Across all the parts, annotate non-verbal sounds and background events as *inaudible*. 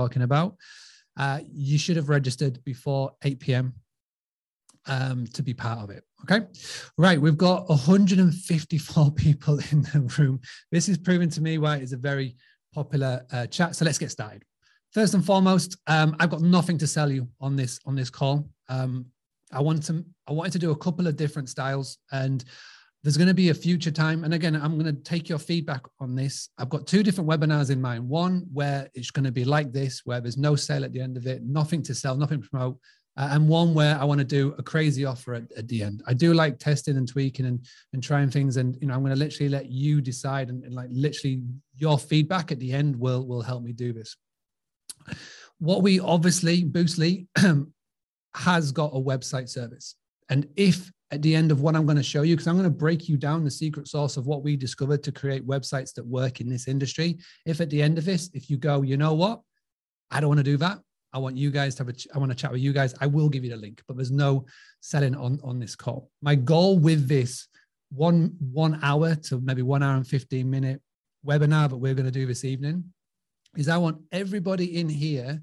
talking about, uh, you should have registered before 8 p.m. Um, to be part of it. Okay. Right. We've got 154 *laughs* people in the room. This is proving to me why it's a very popular uh, chat. So let's get started. First and foremost, um, I've got nothing to sell you on this on this call. Um, I want to I wanted to do a couple of different styles, and there's going to be a future time. And again, I'm going to take your feedback on this. I've got two different webinars in mind. One where it's going to be like this, where there's no sale at the end of it, nothing to sell, nothing to promote. Uh, and one where I want to do a crazy offer at, at, the end. I do like testing and tweaking and, and trying things. And, you know, I'm going to literally let you decide and, and like literally your feedback at the end will, will help me do this. What we obviously, Boostly *clears throat* has got a website service. And if at the end of what I'm going to show you, because I'm going to break you down the secret sauce of what we discovered to create websites that work in this industry. If at the end of this, if you go, you know what, I don't want to do that. I want you guys to have a, I want to chat with you guys. I will give you the link, but there's no selling on, on this call. My goal with this one, one hour to maybe one hour and 15 minute webinar that we're going to do this evening is I want everybody in here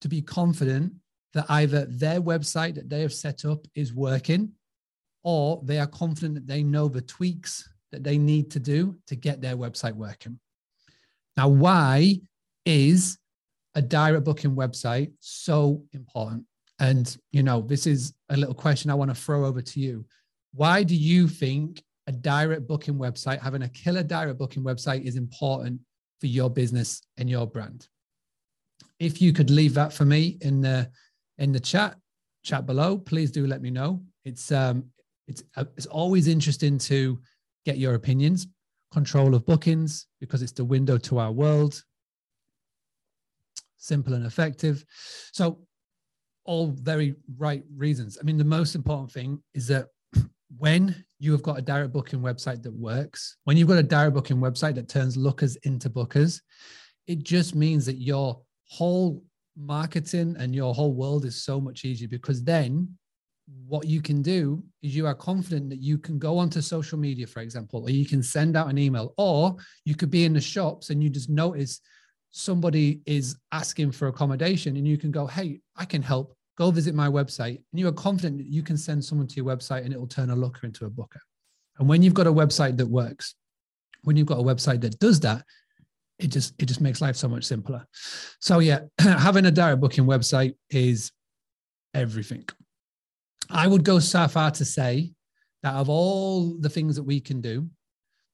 to be confident that either their website that they have set up is working or they are confident that they know the tweaks that they need to do to get their website working. Now, why is a direct booking website so important? And, you know, this is a little question I want to throw over to you. Why do you think a direct booking website, having a killer direct booking website, is important for your business and your brand. If you could leave that for me in the in the chat chat below, please do let me know. It's um it's uh, it's always interesting to get your opinions. Control of bookings because it's the window to our world. Simple and effective. So all very right reasons. I mean, the most important thing is that *clears throat* when you have got a direct booking website that works, when you've got a direct booking website that turns lookers into bookers, it just means that your whole marketing and your whole world is so much easier because then what you can do is you are confident that you can go onto social media, for example, or you can send out an email, or you could be in the shops and you just notice somebody is asking for accommodation and you can go, Hey, I can help go visit my website and you are confident that you can send someone to your website and it will turn a looker into a booker. And when you've got a website that works, when you've got a website that does that, it just it just makes life so much simpler. So yeah, *clears throat* having a direct booking website is everything. I would go so far to say that of all the things that we can do,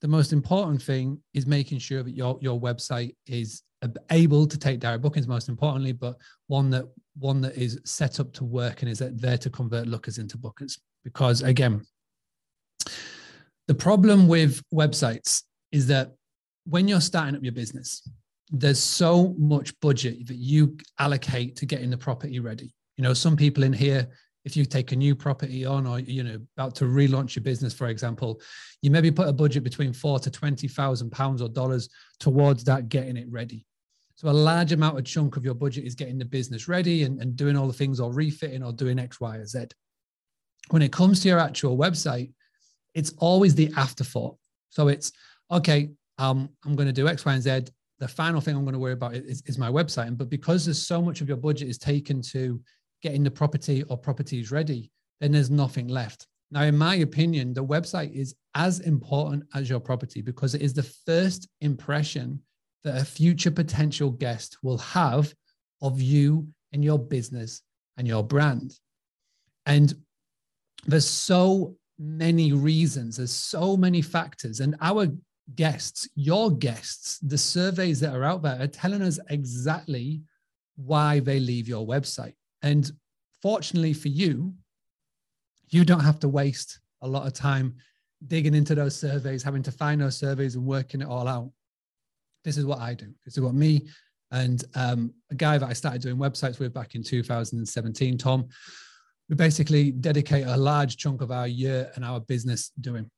the most important thing is making sure that your your website is able to take direct bookings most importantly but one that one that is set up to work and is there to convert lookers into bookers. Because again the problem with websites is that when you're starting up your business there's so much budget that you allocate to getting the property ready. You know some people in here if you take a new property on or you know about to relaunch your business for example you maybe put a budget between four to twenty thousand pounds or dollars towards that getting it ready so a large amount of chunk of your budget is getting the business ready and, and doing all the things or refitting or doing X, Y, or Z. When it comes to your actual website, it's always the afterthought. So it's okay, um, I'm going to do X, Y, and Z. The final thing I'm going to worry about is, is my website. But because there's so much of your budget is taken to getting the property or properties ready, then there's nothing left. Now, in my opinion, the website is as important as your property because it is the first impression that a future potential guest will have of you and your business and your brand. And there's so many reasons, there's so many factors. And our guests, your guests, the surveys that are out there are telling us exactly why they leave your website. And fortunately for you, you don't have to waste a lot of time digging into those surveys, having to find those surveys and working it all out this is what I do. This is what me and um, a guy that I started doing websites with back in 2017, Tom, we basically dedicate a large chunk of our year and our business doing.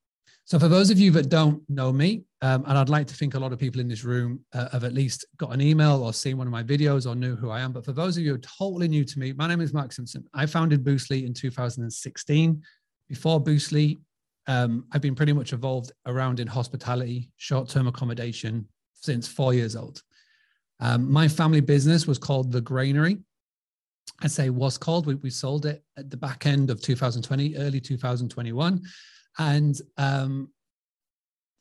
So, for those of you that don't know me, um, and I'd like to think a lot of people in this room uh, have at least got an email or seen one of my videos or knew who I am. But for those of you who are totally new to me, my name is Mark Simpson. I founded Boostly in 2016. Before Boostly, um, I've been pretty much involved around in hospitality, short term accommodation, since four years old. Um, my family business was called The Granary. I say was called. We, we sold it at the back end of 2020, early 2021. And um,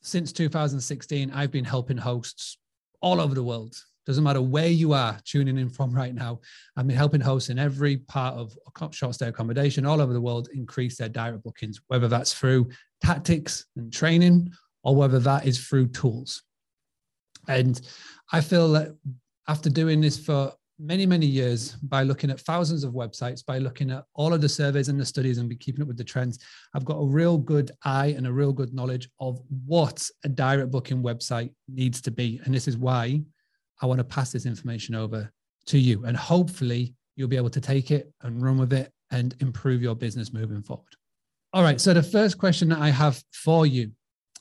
since 2016, I've been helping hosts all over the world. Doesn't matter where you are tuning in from right now. I've been helping hosts in every part of short stay accommodation all over the world increase their direct bookings, whether that's through tactics and training or whether that is through tools. And I feel that after doing this for many, many years by looking at thousands of websites, by looking at all of the surveys and the studies and be keeping up with the trends, I've got a real good eye and a real good knowledge of what a direct booking website needs to be. And this is why I want to pass this information over to you. And hopefully you'll be able to take it and run with it and improve your business moving forward. All right. So the first question that I have for you,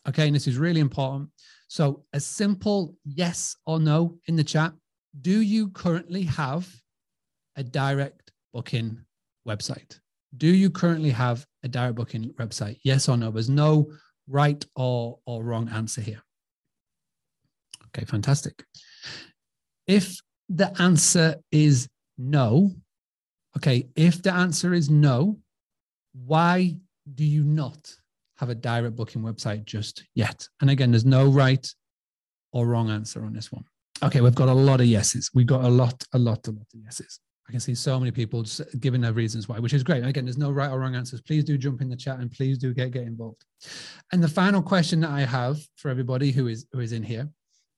okay, and this is really important. So a simple yes or no in the chat do you currently have a direct booking website? Do you currently have a direct booking website? Yes or no? There's no right or, or wrong answer here. Okay, fantastic. If the answer is no, okay, if the answer is no, why do you not have a direct booking website just yet? And again, there's no right or wrong answer on this one. Okay, we've got a lot of yeses. We've got a lot, a lot, a lot of yeses. I can see so many people just giving their reasons why, which is great. Again, there's no right or wrong answers. Please do jump in the chat and please do get get involved. And the final question that I have for everybody who is who is in here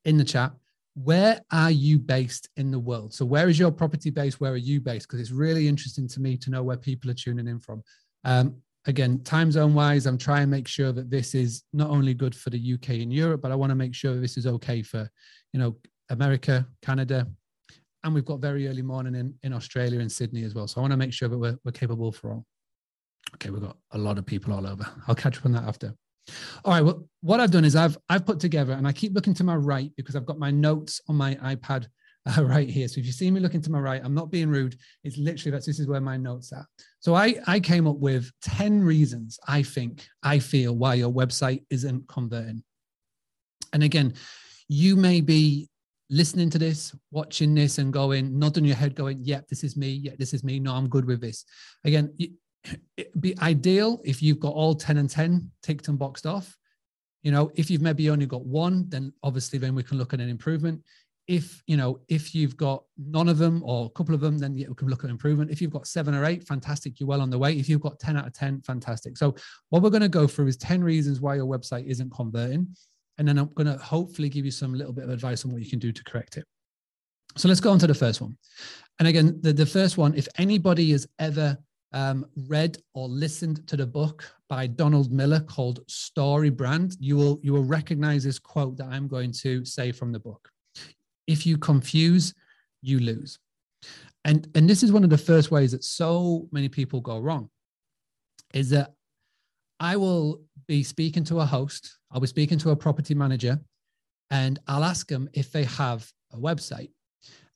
in the chat, where are you based in the world? So where is your property based? Where are you based? Because it's really interesting to me to know where people are tuning in from. Um, again, time zone wise, I'm trying to make sure that this is not only good for the UK and Europe, but I want to make sure this is okay for, you know, America, Canada, and we've got very early morning in, in Australia and Sydney as well. So I want to make sure that we're, we're capable for all. Okay, we've got a lot of people all over. I'll catch up on that after. All right. Well, what I've done is I've I've put together, and I keep looking to my right because I've got my notes on my iPad uh, *laughs* right here. So if you see me looking to my right, I'm not being rude. It's literally that's this is where my notes are. So I I came up with ten reasons I think I feel why your website isn't converting. And again, you may be listening to this, watching this, and going, nodding your head, going, "Yep, this is me. Yeah, this is me. No, I'm good with this." Again, it'd be ideal if you've got all ten and ten ticked and boxed off. You know, if you've maybe only got one, then obviously then we can look at an improvement. If you know, if you've got none of them or a couple of them, then we can look at improvement. If you've got seven or eight, fantastic, you're well on the way. If you've got ten out of ten, fantastic. So what we're going to go through is ten reasons why your website isn't converting and then I'm going to hopefully give you some little bit of advice on what you can do to correct it. So let's go on to the first one. And again, the, the first one, if anybody has ever um, read or listened to the book by Donald Miller called Story Brand, you will you will recognize this quote that I'm going to say from the book. If you confuse, you lose. And and this is one of the first ways that so many people go wrong. Is that I will be speaking to a host, I'll be speaking to a property manager, and I'll ask them if they have a website.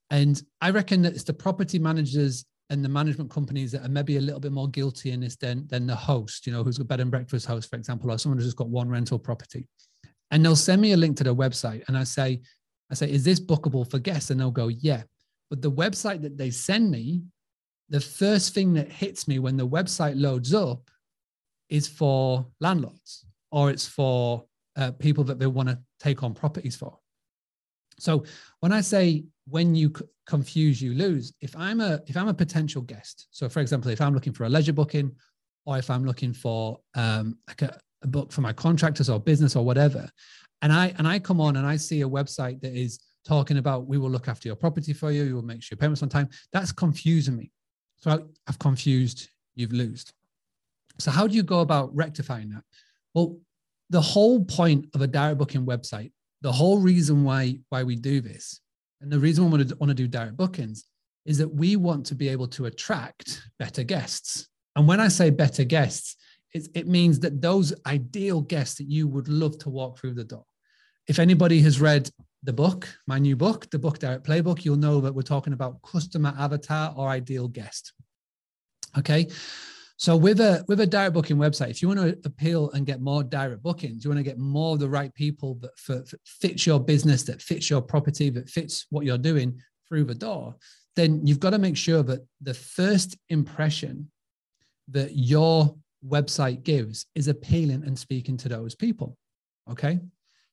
And I reckon that it's the property managers and the management companies that are maybe a little bit more guilty in this than, than the host, you know, who's a bed and breakfast host, for example, or someone who's just got one rental property. And they'll send me a link to their website. And I say, I say, is this bookable for guests? And they'll go, yeah. But the website that they send me, the first thing that hits me when the website loads up is for landlords or it's for uh, people that they want to take on properties for. So when I say when you confuse, you lose. If I'm a if I'm a potential guest, so for example, if I'm looking for a leisure booking, or if I'm looking for um, like a, a book for my contractors or business or whatever, and I and I come on and I see a website that is talking about we will look after your property for you, you will make sure your payments on time. That's confusing me. So I've confused, you've lost. So, how do you go about rectifying that? Well, the whole point of a direct booking website, the whole reason why why we do this, and the reason we want to, do direct bookings is that we want to be able to attract better guests. And when I say better guests, it, it means that those ideal guests that you would love to walk through the door. If anybody has read the book, my new book, the Book Direct Playbook, you'll know that we're talking about customer avatar or ideal guest. Okay. So with a with a direct booking website, if you want to appeal and get more direct bookings, you want to get more of the right people that for, for fits your business, that fits your property, that fits what you're doing through the door, then you've got to make sure that the first impression that your website gives is appealing and speaking to those people. Okay.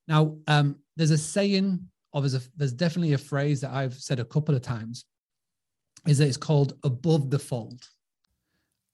Now, um, there's a saying, or there's, a, there's definitely a phrase that I've said a couple of times, is that it's called above the fold.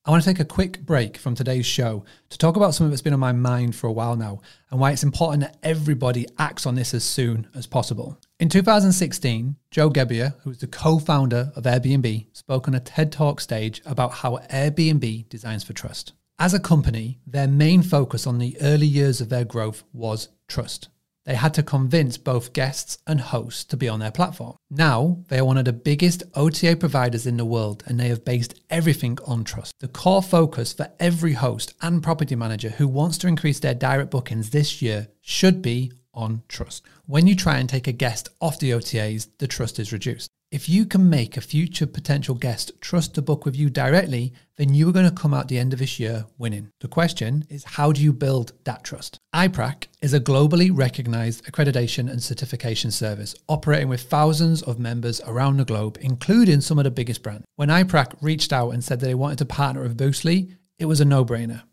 I want to take a quick break from today's show to talk about something that's been on my mind for a while now and why it's important that everybody acts on this as soon as possible. In 2016, Joe Gebbia, who is the co founder of Airbnb, spoke on a TED Talk stage about how Airbnb designs for trust. As a company, their main focus on the early years of their growth was trust. They had to convince both guests and hosts to be on their platform. Now, they are one of the biggest OTA providers in the world and they have based everything on trust. The core focus for every host and property manager who wants to increase their direct bookings this year should be on trust. When you try and take a guest off the OTAs, the trust is reduced. If you can make a future potential guest trust to book with you directly, then you are going to come out the end of this year winning. The question is how do you build that trust? iPrac is a globally recognized accreditation and certification service operating with thousands of members around the globe, including some of the biggest brands. When iPrac reached out and said that they wanted to partner with Boostly, it was a no brainer.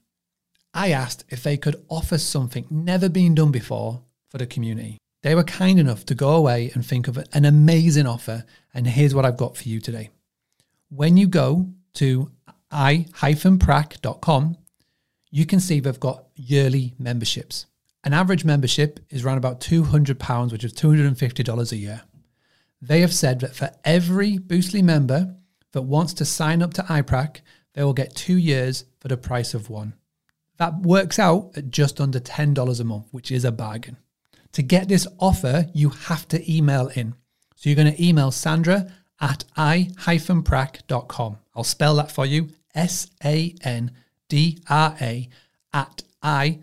I asked if they could offer something never been done before for the community. They were kind enough to go away and think of an amazing offer. And here's what I've got for you today. When you go to i-prac.com, you can see they've got yearly memberships. An average membership is around about £200, which is $250 a year. They have said that for every Boostly member that wants to sign up to iPrac, they will get two years for the price of one. That works out at just under $10 a month, which is a bargain. To get this offer, you have to email in. So you're going to email Sandra at i-prac.com. I'll spell that for you. S-A-N-D-R-A at i-prac.com.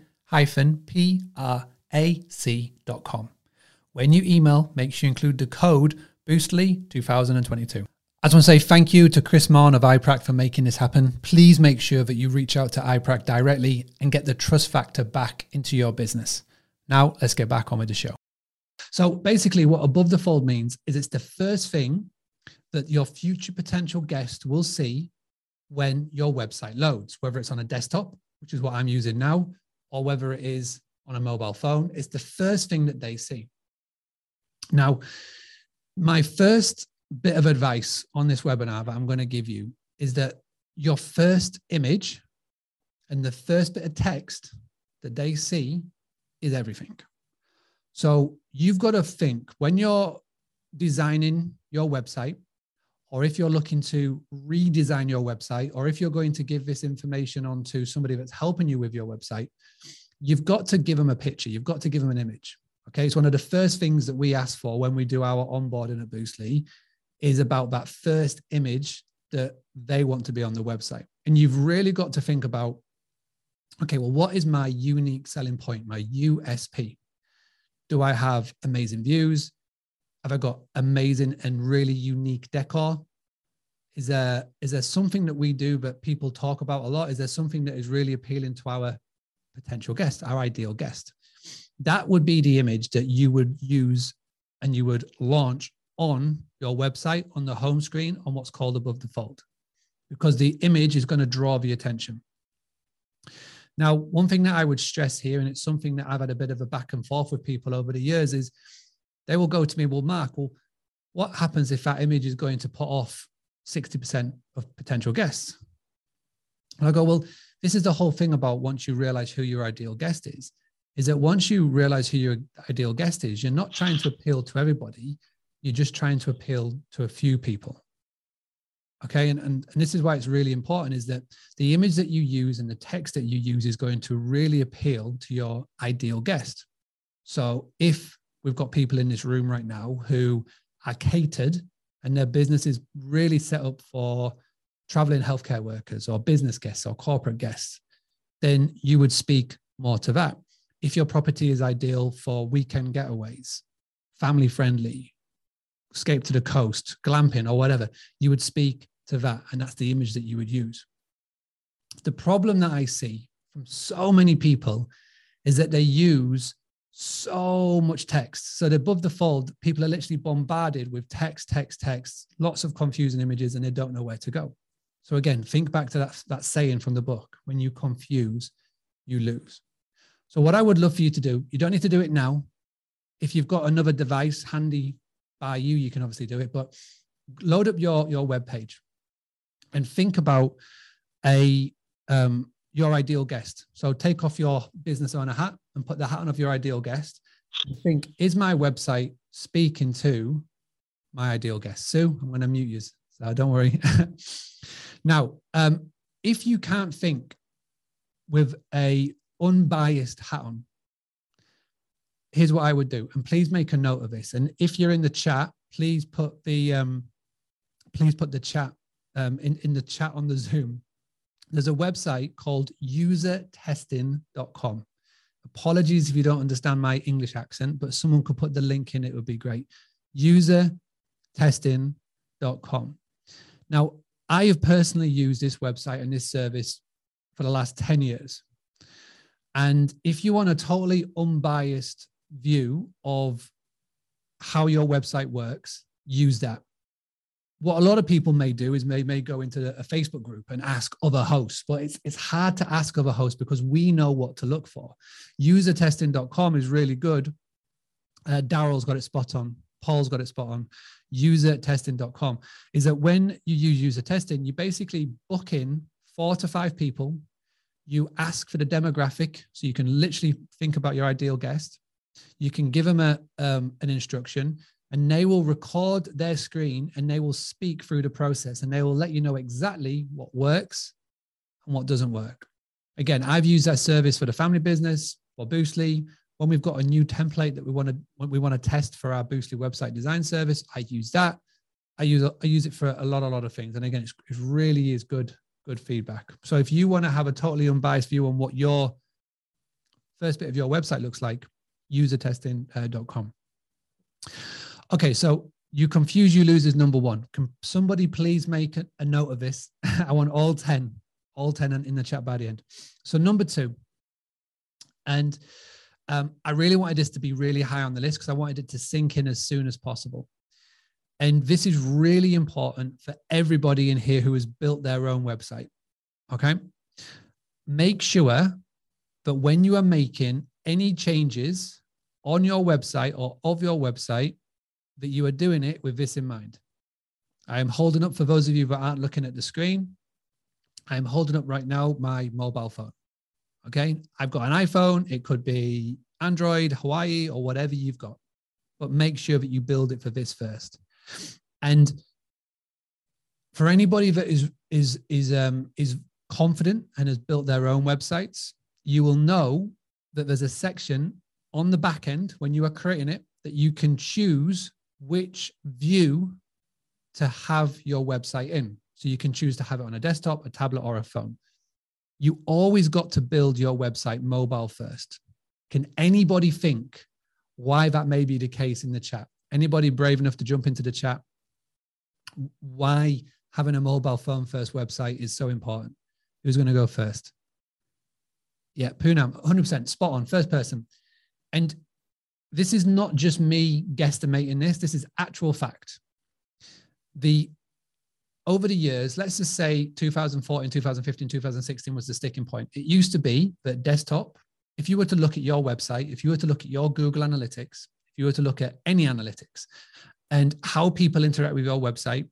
When you email, make sure you include the code Boostly2022. I just want to say thank you to Chris Marn of iPrac for making this happen. Please make sure that you reach out to iPrac directly and get the trust factor back into your business. Now, let's get back on with the show. So, basically, what above the fold means is it's the first thing that your future potential guest will see when your website loads, whether it's on a desktop, which is what I'm using now, or whether it is on a mobile phone. It's the first thing that they see. Now, my first bit of advice on this webinar that I'm going to give you is that your first image and the first bit of text that they see is everything. So you've got to think when you're designing your website, or if you're looking to redesign your website, or if you're going to give this information on to somebody that's helping you with your website, you've got to give them a picture. You've got to give them an image. Okay. It's one of the first things that we ask for when we do our onboarding at Boostly is about that first image that they want to be on the website. And you've really got to think about okay, well, what is my unique selling point, my USP? Do I have amazing views? Have I got amazing and really unique decor? Is there is there something that we do that people talk about a lot? Is there something that is really appealing to our potential guest, our ideal guest? That would be the image that you would use and you would launch on your website on the home screen on what's called above the fold because the image is going to draw the attention. Now, one thing that I would stress here, and it's something that I've had a bit of a back and forth with people over the years, is they will go to me, well, Mark, well, what happens if that image is going to put off 60% of potential guests? And I go, well, this is the whole thing about once you realize who your ideal guest is, is that once you realize who your ideal guest is, you're not trying to appeal to everybody. You're just trying to appeal to a few people okay? And, and and this is why it's really important is that the image that you use and the text that you use is going to really appeal to your ideal guest. So if we've got people in this room right now who are catered and their business is really set up for traveling healthcare workers or business guests or corporate guests then you would speak more to that. If your property is ideal for weekend getaways family friendly escape to the coast glamping or whatever you would speak to that. And that's the image that you would use. the problem that I see from so many people is that they use so much text. So above the fold, people are literally bombarded with text, text, text, lots of confusing images, and they don't know where to go. So again, think back to that, that saying from the book when you confuse, you lose. So, what I would love for you to do, you don't need to do it now. If you've got another device handy by you, you can obviously do it, but load up your, your web page and think about a um, your ideal guest. So take off your business owner hat and put the hat on of your ideal guest. And think, is my website speaking to my ideal guest? Sue, I'm going to mute you, so don't worry. *laughs* now, um, if you can't think with a unbiased hat on, here's what I would do, and please make a note of this. And if you're in the chat, please put the um, please put the chat um, in in the chat on the Zoom there's a website called usertesting.com. Apologies if you don't understand my English accent, but someone could put the link in, it would be great. Usertesting.com. Now, I have personally used this website and this service for the last 10 years. And if you want a totally unbiased view of how your website works, use that what a lot of people may do is may may go into a Facebook group and ask other hosts, but it's it's hard to ask other hosts because we know what to look for. Usertesting.com is really good. Uh, Daryl's got it spot on. Paul's got it spot on. Usertesting.com is that when you use user testing, you basically book in four to five people. You ask for the demographic, so you can literally think about your ideal guest. You can give them a um, an instruction and they will record their screen and they will speak through the process and they will let you know exactly what works and what doesn't work. Again, I've used that service for the family business for Boostly. When we've got a new template that we want to we want to test for our Boostly website design service, I use that. I use I use it for a lot, a lot of things. And again, it really is good, good feedback. So if you want to have a totally unbiased view on what your first bit of your website looks like, usertesting.com. Uh, Okay, so you confuse, you lose is number one. Can somebody please make a, note of this? *laughs* I want all 10, all 10 in the chat by the end. So number two, and um, I really wanted this to be really high on the list because I wanted it to sink in as soon as possible. And this is really important for everybody in here who has built their own website. Okay. Make sure that when you are making any changes on your website or of your website, that you are doing it with this in mind. I am holding up for those of you that aren't looking at the screen. I am holding up right now my mobile phone. Okay. I've got an iPhone. It could be Android, Huawei, or whatever you've got. But make sure that you build it for this first. And for anybody that is is is um is confident and has built their own websites, you will know that there's a section on the back end when you are creating it that you can choose which view to have your website in. So you can choose to have it on a desktop, a tablet, or a phone. You always got to build your website mobile first. Can anybody think why that may be the case in the chat? Anybody brave enough to jump into the chat? Why having a mobile phone first website is so important? Who's going to go first? Yeah, Poonam, 100% spot on, first person. And this is not just me guesstimating this, this is actual fact. The over the years, let's just say 2014, 2015, 2016 was the sticking point. It used to be that desktop, if you were to look at your website, if you were to look at your Google Analytics, if you were to look at any analytics and how people interact with your website,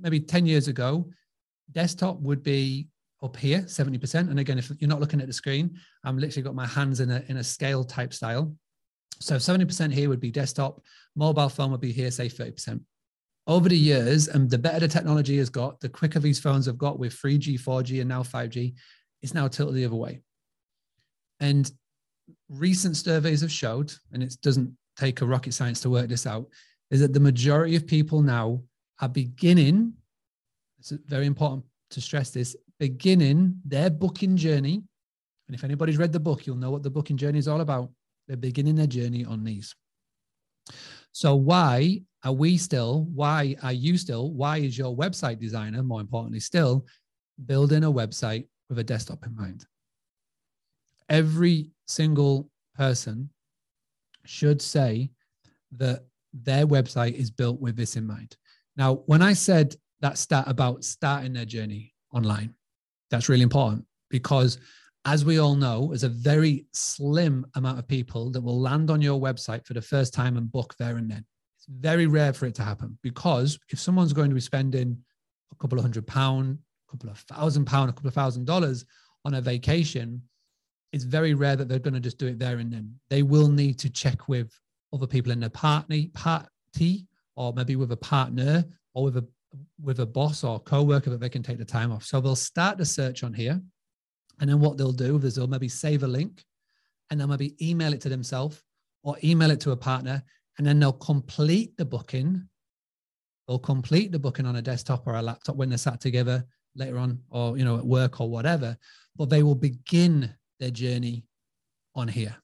maybe 10 years ago, desktop would be up here, 70%. And again, if you're not looking at the screen, I'm literally got my hands in a, in a scale type style. So 70% here would be desktop, mobile phone would be here, say 30%. Over the years, and the better the technology has got, the quicker these phones have got with 3G, 4G, and now 5G, it's now tilted the other way. And recent surveys have showed, and it doesn't take a rocket science to work this out, is that the majority of people now are beginning, it's very important to stress this, beginning their booking journey. And if anybody's read the book, you'll know what the booking journey is all about they're beginning their journey on these. So why are we still, why are you still, why is your website designer, more importantly still, building a website with a desktop in mind. Every single person should say that their website is built with this in mind. Now, when I said that stat about starting their journey online, that's really important because as we all know, there's a very slim amount of people that will land on your website for the first time and book there and then. It's very rare for it to happen because if someone's going to be spending a couple of hundred pound, a couple of thousand pound, a couple of thousand dollars on a vacation, it's very rare that they're going to just do it there and then. They will need to check with other people in their party, party, or maybe with a partner or with a with a boss or co-worker that they can take the time off. So they'll start the search on here and then what they'll do is they'll maybe save a link and they'll maybe email it to themselves or email it to a partner. And then they'll complete the booking. They'll complete the booking on a desktop or a laptop when they're sat together later on or, you know, at work or whatever. But they will begin their journey on here.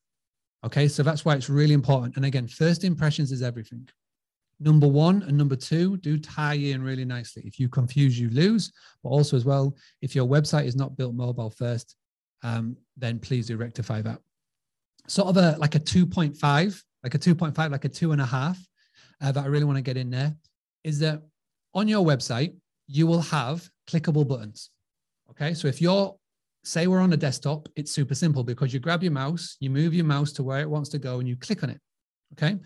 Okay. So that's why it's really important. And again, first impressions is everything number one and number two do tie in really nicely. If you confuse, you lose. But also, as well, if your website is not built mobile first, um, then please do rectify that. Sort of a like a 2.5, like a 2.5, like a two and a half uh, that I really want to get in there is that on your website, you will have clickable buttons. Okay. So if you're, say, we're on a desktop, it's super simple because you grab your mouse, you move your mouse to where it wants to go, and you click on it. Okay.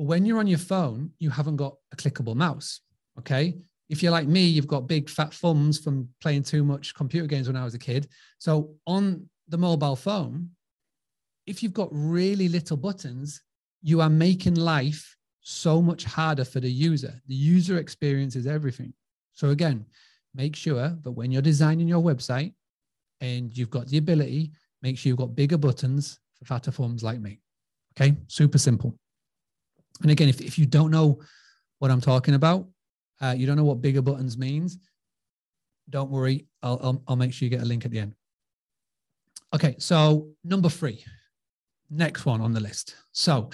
When you're on your phone, you haven't got a clickable mouse. Okay. If you're like me, you've got big fat thumbs from playing too much computer games when I was a kid. So on the mobile phone, if you've got really little buttons, you are making life so much harder for the user. The user experience is everything. So again, make sure that when you're designing your website and you've got the ability, make sure you've got bigger buttons for fatter thumbs like me. Okay, super simple. And again, if, if you don't know what I'm talking about, uh, you don't know what bigger buttons means, don't worry. I'll, I'll, I'll make sure you get a link at the end. Okay, so number three, next one on the list. So,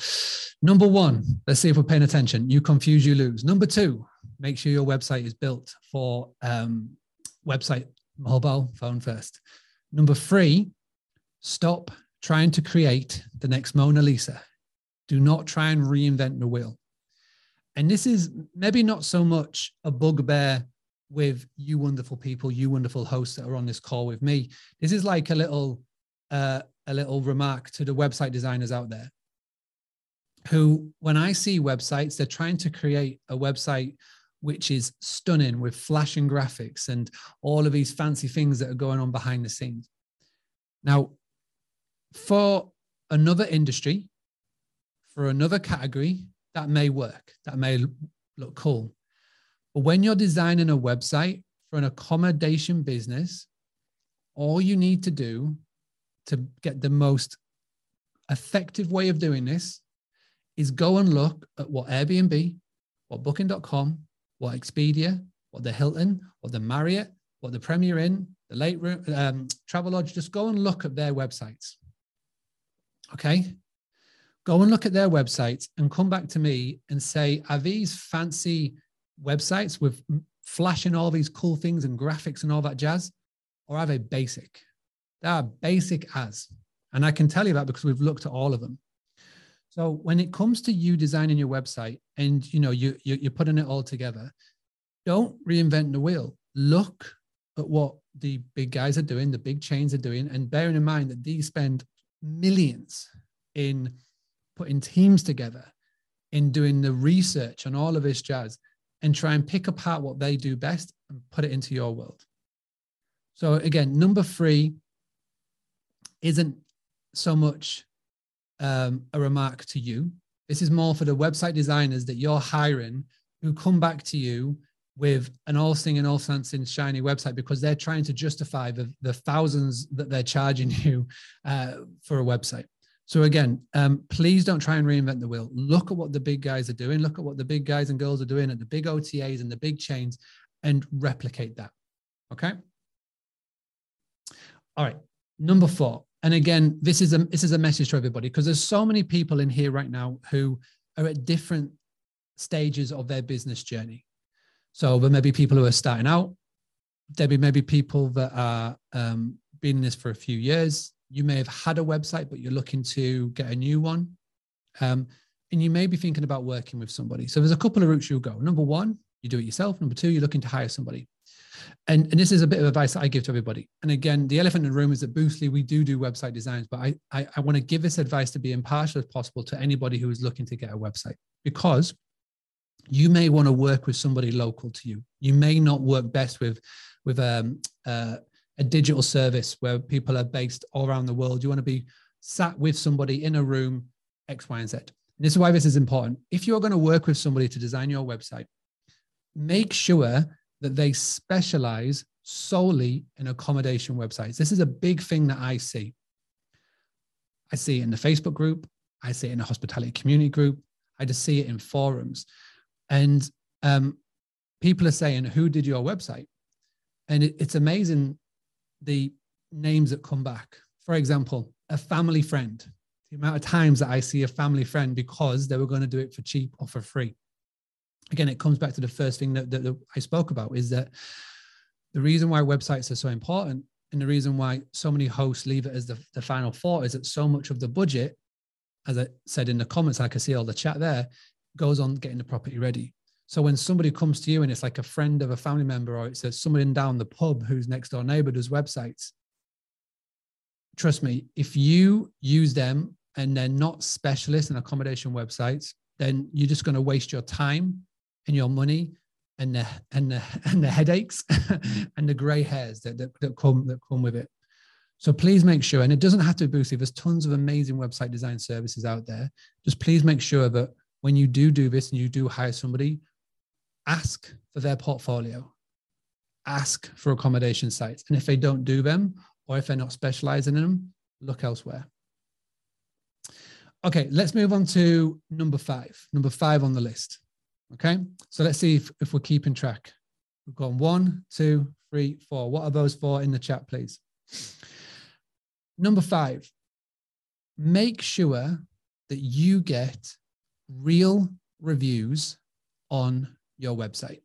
number one, let's see if we're paying attention. You confuse, you lose. Number two, make sure your website is built for um, website mobile phone first. Number three, stop trying to create the next Mona Lisa. Do not try and reinvent the wheel. And this is maybe not so much a bugbear with you wonderful people, you wonderful hosts that are on this call with me. This is like a little uh, a little remark to the website designers out there who when I see websites, they're trying to create a website which is stunning with flashing graphics and all of these fancy things that are going on behind the scenes. Now, for another industry, for another category, that may work. That may look cool. But when you're designing a website for an accommodation business, all you need to do to get the most effective way of doing this is go and look at what Airbnb, what Booking.com, what Expedia, what the Hilton, what the Marriott, what the Premier Inn, the Late Room, um, Travelodge. Just go and look at their websites. Okay, go and look at their websites and come back to me and say, are these fancy websites with flashing all these cool things and graphics and all that jazz? Or are they basic? They are basic as. And I can tell you that because we've looked at all of them. So when it comes to you designing your website and you know you, you you're putting it all together, don't reinvent the wheel. Look at what the big guys are doing, the big chains are doing, and bearing in mind that these spend millions in putting teams together in doing the research on all of this jazz and try and pick apart what they do best and put it into your world. So again, number three isn't so much um, a remark to you. This is more for the website designers that you're hiring who come back to you with an all singing, all dancing, shiny website because they're trying to justify the, the thousands that they're charging *laughs* you uh, for a website. So again, um, please don't try and reinvent the wheel. Look at what the big guys are doing. Look at what the big guys and girls are doing at the big OTAs and the big chains, and replicate that. Okay. All right. Number four. And again, this is a this is a message to everybody because there's so many people in here right now who are at different stages of their business journey. So there may be people who are starting out, there may be maybe people that are um, been in this for a few years. You may have had a website, but you're looking to get a new one. Um, and you may be thinking about working with somebody. So there's a couple of routes you'll go. Number one, you do it yourself. Number two, you're looking to hire somebody. And, and this is a bit of advice that I give to everybody. And again, the elephant in the room is that Boostly, we do do website designs, but I, I, I want to give this advice to be impartial as possible to anybody who is looking to get a website because you may want to work with somebody local to you. You may not work best with, with um, uh, a digital service where people are based all around the world. You want to be sat with somebody in a room, X, Y, and Z. And this is why this is important. If you're going to work with somebody to design your website, make sure that they specialize solely in accommodation websites. This is a big thing that I see. I see it in the Facebook group, I see it in the hospitality community group, I just see it in forums. And um, people are saying, Who did your website? And it, it's amazing the names that come back. For example, a family friend, the amount of times that I see a family friend because they were going to do it for cheap or for free. Again, it comes back to the first thing that, that, that I spoke about is that the reason why websites are so important and the reason why so many hosts leave it as the, the final thought is that so much of the budget, as I said in the comments, I can see all the chat there, goes on getting the property ready. So when somebody comes to you and it's like a friend of a family member or it's a, somebody down the pub who's next door neighbor does websites, trust me, if you use them and they're not specialists in accommodation websites, then you're just going to waste your time and your money and the and the *laughs* and the headaches *laughs* and the gray hairs that, that, that come that come with it. So please make sure, and it doesn't have to be Boostly. There's tons of amazing website design services out there. Just please make sure that when you do do this and you do hire somebody, ask for their portfolio, ask for accommodation sites. And if they don't do them, or if they're not specializing in them, look elsewhere. Okay, let's move on to number five, number five on the list. Okay, so let's see if, if we're keeping track. We've gone one, two, three, four. What are those four in the chat, please? Number five, make sure that you get real reviews on your website.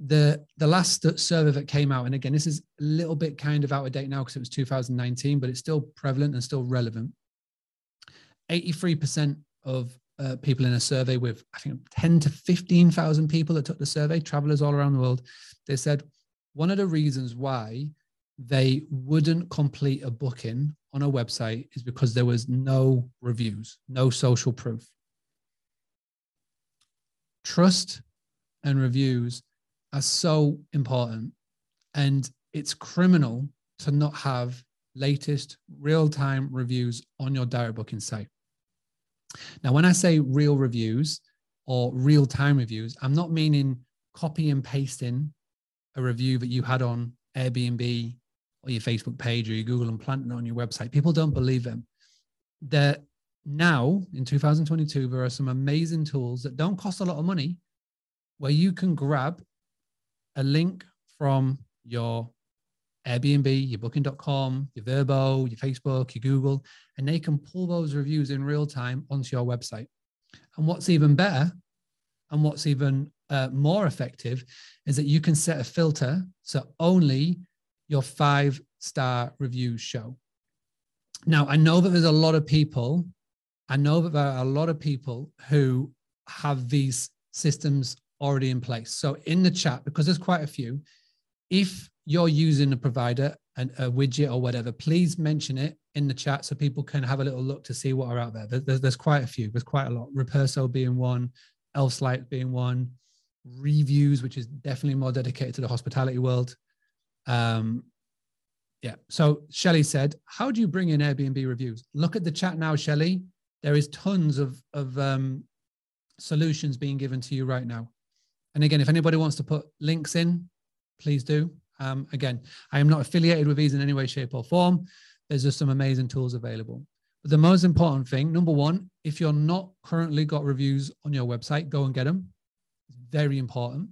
The, the last survey that came out, and again, this is a little bit kind of out of date now because it was 2019, but it's still prevalent and still relevant. 83% of uh, people in a survey with, I think, 10 to 15,000 people that took the survey, travelers all around the world, they said one of the reasons why they wouldn't complete a booking on a website is because there was no reviews, no social proof trust and reviews are so important. And it's criminal to not have latest real time reviews on your direct booking site. Now, when I say real reviews or real time reviews, I'm not meaning copy and pasting a review that you had on Airbnb or your Facebook page or your Google and planting it on your website. People don't believe them. They're now in 2022, there are some amazing tools that don't cost a lot of money where you can grab a link from your Airbnb, your booking.com, your Vrbo, your Facebook, your Google, and they can pull those reviews in real time onto your website. And what's even better and what's even uh, more effective is that you can set a filter so only your five star reviews show. Now, I know that there's a lot of people I know that there are a lot of people who have these systems already in place. So in the chat, because there's quite a few, if you're using a provider and a widget or whatever, please mention it in the chat so people can have a little look to see what are out there. There's, there's quite a few. There's quite a lot. Reperso being one, Elfsight being one, Revyoos, which is definitely more dedicated to the hospitality world. Um, yeah. So Shelly said, "How do you bring in Airbnb reviews?" Look at the chat now, Shelly there is tons of, of um, solutions being given to you right now. And again, if anybody wants to put links in, please do. Um, again, I am not affiliated with these in any way, shape, or form. There's just some amazing tools available. But the most important thing, number one, if you're not currently got reviews on your website, go and get them. It's very important.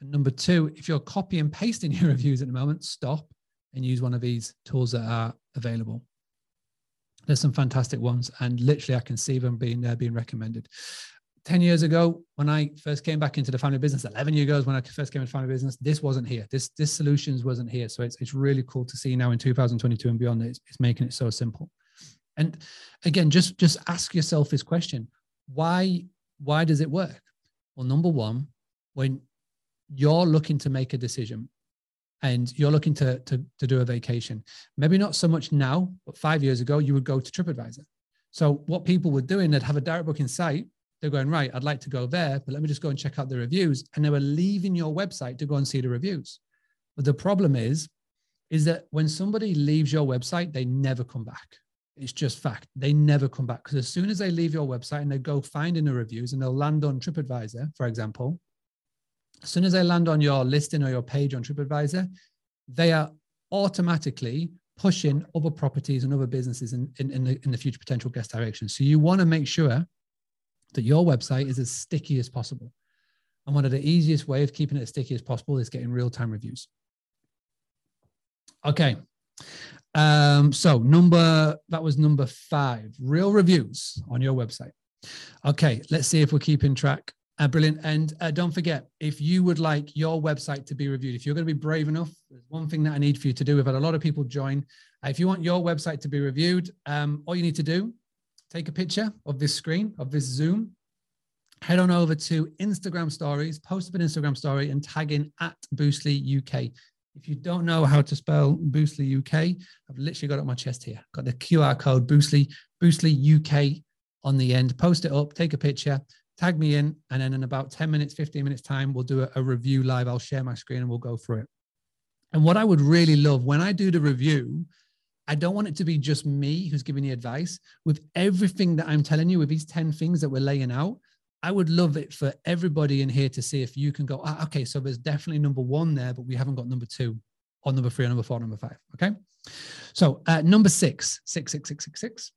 And number two, if you're copy and pasting *laughs* your reviews at the moment, stop and use one of these tools that are available. There's some fantastic ones, and literally I can see them being uh, being recommended. 10 years ago, when I first came back into the family business, 11 years ago when I first came into family business, this wasn't here. This this solutions wasn't here. So it's, it's really cool to see now in 2022 and beyond, it's, it's making it so simple. And again, just just ask yourself this question: Why why does it work? Well, number one, when you're looking to make a decision and you're looking to, to, to do a vacation, maybe not so much now, but five years ago, you would go to TripAdvisor. So what people were doing, they'd have a direct booking site. They're going, right, I'd like to go there, but let me just go and check out the reviews. And they were leaving your website to go and see the reviews. But the problem is, is that when somebody leaves your website, they never come back. It's just fact. They never come back because as soon as they leave your website and they go finding the reviews and they'll land on TripAdvisor, for example, as soon as they land on your listing or your page on TripAdvisor, they are automatically pushing other properties and other businesses in, in, in, the, in the future potential guest directions. So you want to make sure that your website is as sticky as possible. And one of the easiest way of keeping it as sticky as possible is getting real-time reviews. Okay. Um, so number that was number five, real reviews on your website. Okay, let's see if we're keeping track. Uh, brilliant. And uh, don't forget, if you would like your website to be reviewed, if you're going to be brave enough, there's one thing that I need for you to do. We've had a lot of people join. Uh, if you want your website to be reviewed, um, all you need to do, take a picture of this screen, of this Zoom, head on over to Instagram stories, post up an Instagram story and tag in at Boostly UK. If you don't know how to spell Boostly UK, I've literally got it on my chest here. Got the QR code Boostly, Boostly UK on the end. Post it up, take a picture, tag me in, and then in about 10 minutes, 15 minutes time, we'll do a, a review live. I'll share my screen and we'll go through it. And what I would really love when I do the review, I don't want it to be just me who's giving you advice. With everything that I'm telling you, with these 10 things that we're laying out, I would love it for everybody in here to see if you can go, ah, okay, so there's definitely number one there, but we haven't got number two or number three or number four, number five. Okay. So uh, number six, six, six, six, six, six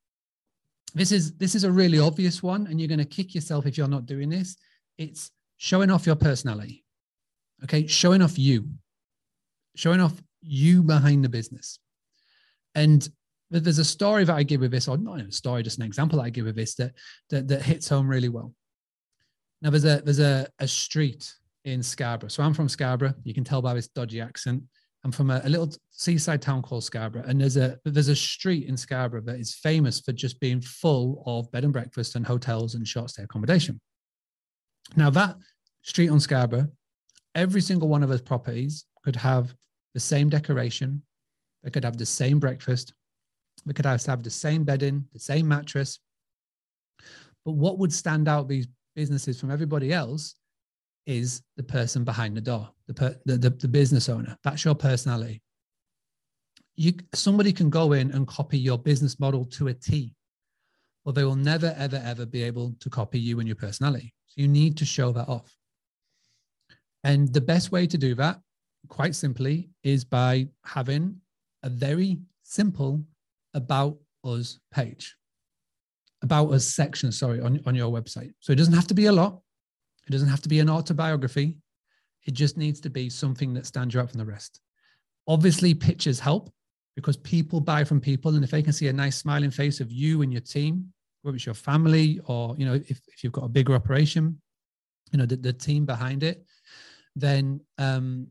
this is this is a really obvious one and you're going to kick yourself if you're not doing this. It's showing off your personality okay? Showing off you. Showing off you behind the business. And there's a story that i give with this or not a story just an example that i give with this that that, that hits home really well. Now there's a there's a, a street in scarborough. So i'm from scarborough. You can tell by this dodgy accent I'm from a, a, little seaside town called Scarborough, and there's a there's a street in Scarborough that is famous for just being full of bed and breakfast and hotels and short stay accommodation. Now that street on Scarborough, every single one of those properties could have the same decoration, they could have the same breakfast, they could have, have the same bedding, the same mattress. But what would stand out these businesses from everybody else is the person behind the door, the, per, the, the, the business owner. That's your personality. You, somebody can go in and copy your business model to a T, but they will never, ever, ever be able to copy you and your personality. So you need to show that off. And the best way to do that, quite simply, is by having a very simple about us page, about us section, sorry, on, on your website. So it doesn't have to be a lot. It doesn't have to be an autobiography. It just needs to be something that stands you out from the rest. Obviously, pictures help because people buy from people. And if they can see a nice smiling face of you and your team, whether it's your family or, you know, if, if you've got a bigger operation, you know, the, the team behind it, then um,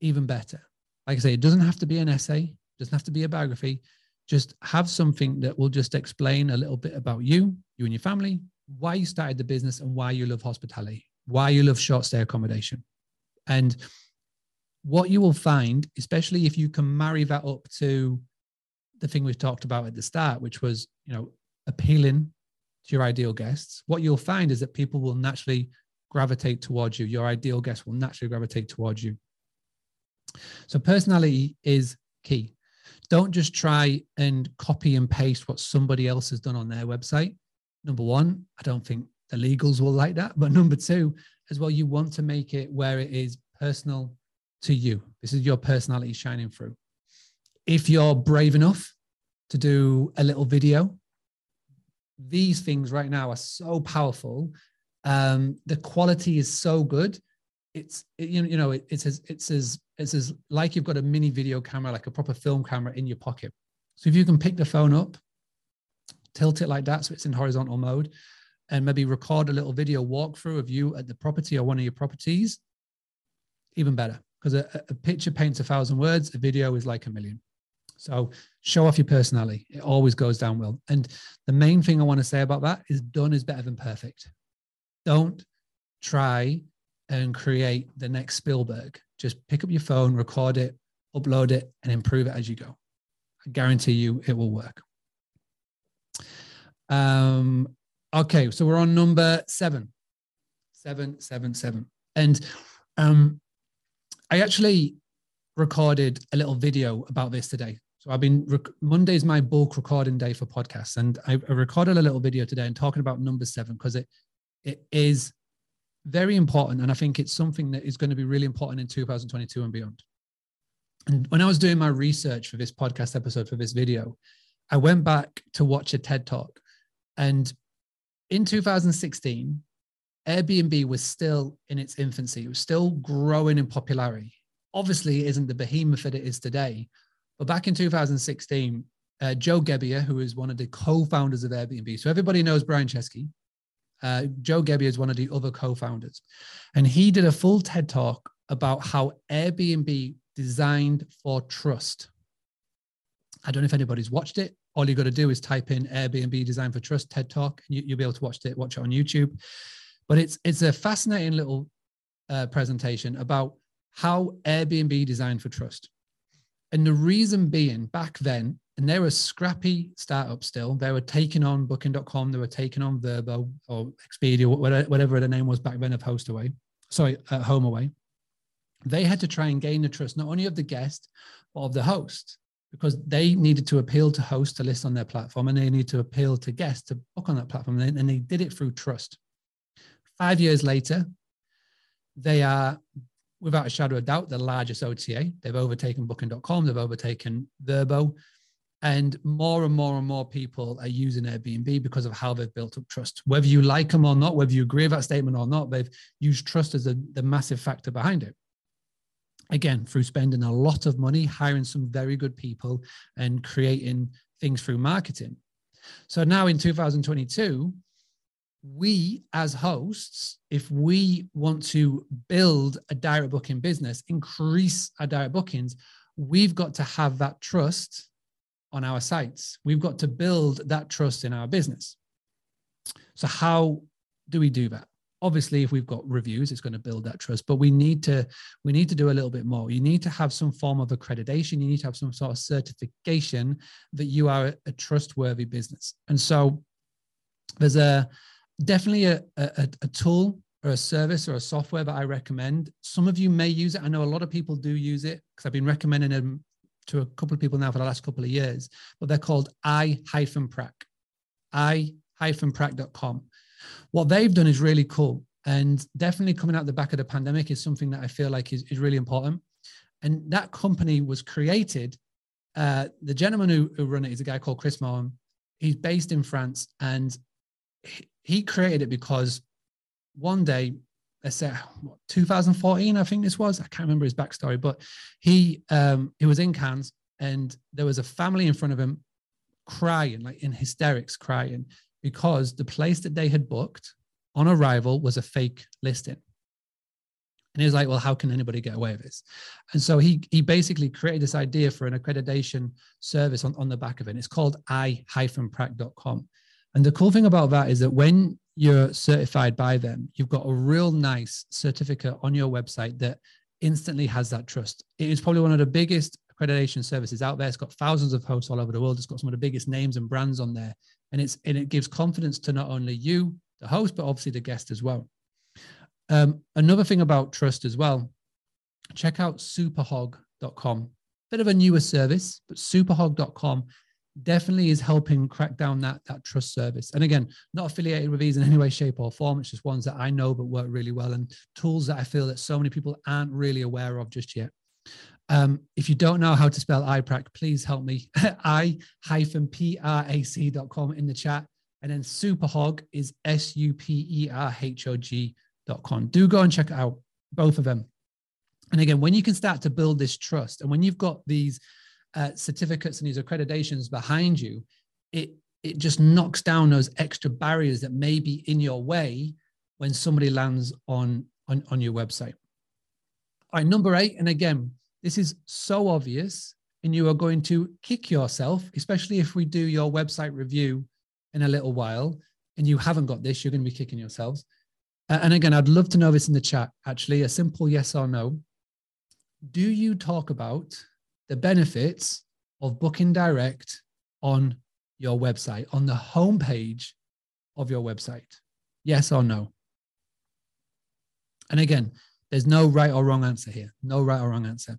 even better. Like I say, it doesn't have to be an essay, doesn't have to be a biography. Just have something that will just explain a little bit about you, you and your family, why you started the business and why you love hospitality, why you love short stay accommodation. And what you will find, especially if you can marry that up to the thing we've talked about at the start, which was, you know, appealing to your ideal guests, what you'll find is that people will naturally gravitate towards you. Your ideal guest will naturally gravitate towards you. So personality is key. Don't just try and copy and paste what somebody else has done on their website number one, I don't think the legals will like that. But number two, as well, you want to make it where it is personal to you. This is your personality shining through. If you're brave enough to do a little video, these things right now are so powerful. Um, the quality is so good. It's it, you know, you know it, it's as it's as it's as like you've got a mini video camera, like a proper film camera in your pocket. So if you can pick the phone up tilt it like that so it's in horizontal mode and maybe record a little video walkthrough of you at the property or one of your properties, even better. Because a, a picture paints a thousand words, a video is like a million. So show off your personality. It always goes down well. And the main thing I want to say about that is done is better than perfect. Don't try and create the next Spielberg. Just pick up your phone, record it, upload it, and improve it as you go. I guarantee you it will work. Um, okay, so we're on number seven. Seven, seven, seven. And um, I actually recorded a little video about this today. So I've been rec- Monday's my bulk recording day for podcasts, and I, I recorded a little video today and talking about number seven because it it is very important, and I think it's something that is going to be really important in 2022 and beyond. And when I was doing my research for this podcast episode for this video, I went back to watch a TED talk, and in 2016, Airbnb was still in its infancy. It was still growing in popularity. Obviously, it isn't the behemoth that it is today. But back in 2016, uh, Joe Gebbia, who is one of the co-founders of Airbnb, so everybody knows Brian Chesky. Uh, Joe Gebbia is one of the other co-founders, and he did a full TED talk about how Airbnb designed for trust. I don't know if anybody's watched it. All you got to do is type in Airbnb Design for Trust TED Talk, and you, will be able to watch it. Watch it on YouTube. But it's it's a fascinating little uh, presentation about how Airbnb designed for trust. And the reason being, back then, and they were a scrappy startup still. They were taking on Booking.com, they were taking on Vrbo or Expedia, whatever the name was back then of HostAway, sorry, uh, HomeAway. They had to try and gain the trust not only of the guest, but of the host, because they needed to appeal to hosts to list on their platform and they need to appeal to guests to book on that platform. And they, and they did it through trust. Five years later, they are without a shadow of doubt, the largest OTA. They've overtaken Booking.com, they've overtaken Vrbo. and more and more and more people are using Airbnb because of how they've built up trust. Whether you like them or not, whether you agree with that statement or not, they've used trust as a, the massive factor behind it. Again, through spending a lot of money, hiring some very good people, and creating things through marketing. So now in 2022, we as hosts, if we want to build a direct booking business, increase our direct bookings, we've got to have that trust on our sites. We've got to build that trust in our business. So, how do we do that? Obviously, if we've got reviews, it's going to build that trust. But we need to we need to do a little bit more. You need to have some form of accreditation. You need to have some sort of certification that you are a trustworthy business. And so, there's a definitely a, a, a tool or a service or a software that I recommend. Some of you may use it. I know a lot of people do use it because I've been recommending them to a couple of people now for the last couple of years, but they're called i-prac, i-prac.com. What they've done is really cool and definitely coming out the back of the pandemic is something that I feel like is, is really important. And that company was created. Uh, the gentleman who, who run it is a guy called Chris Mohan. He's based in France and he created it because one day, let's say what, 2014, I think this was. I can't remember his backstory, but he um, he was in Cannes and there was a family in front of him crying, like in hysterics, crying because the place that they had booked on arrival was a fake listing. And he was like, well, how can anybody get away with this? And so he he basically created this idea for an accreditation service on, on the back of it. It's called i-prac.com. And the cool thing about that is that when you're certified by them, you've got a real nice certificate on your website that instantly has that trust. It is probably one of the biggest accreditation services out there. It's got thousands of hosts all over the world. It's got some of the biggest names and brands on there. And it's and it gives confidence to not only you, the host, but obviously the guest as well. Um, another thing about trust as well, check out superhog.com. Bit of a newer service, but superhog.com definitely is helping crack down that that trust service. And again, not affiliated with these in any way, shape, or form. It's just ones that I know but work really well and tools that I feel that so many people aren't really aware of just yet. Um, if you don't know how to spell iPrac, please help me. *laughs* i-prac.com in the chat. And then Superhog is S-U-P-E-R-H-O-G.com. Do go and check out, both of them. And again, when you can start to build this trust and when you've got these uh, certificates and these accreditations behind you, it it just knocks down those extra barriers that may be in your way when somebody lands on, on, on your website. All right, number eight, and again, this is so obvious, and you are going to kick yourself, especially if we do your website review in a little while and you haven't got this, you're going to be kicking yourselves. And again, I'd love to know this in the chat, actually, a simple yes or no. Do you talk about the benefits of booking direct on your website, on the homepage of your website? Yes or no? And again, there's no right or wrong answer here. No right or wrong answer.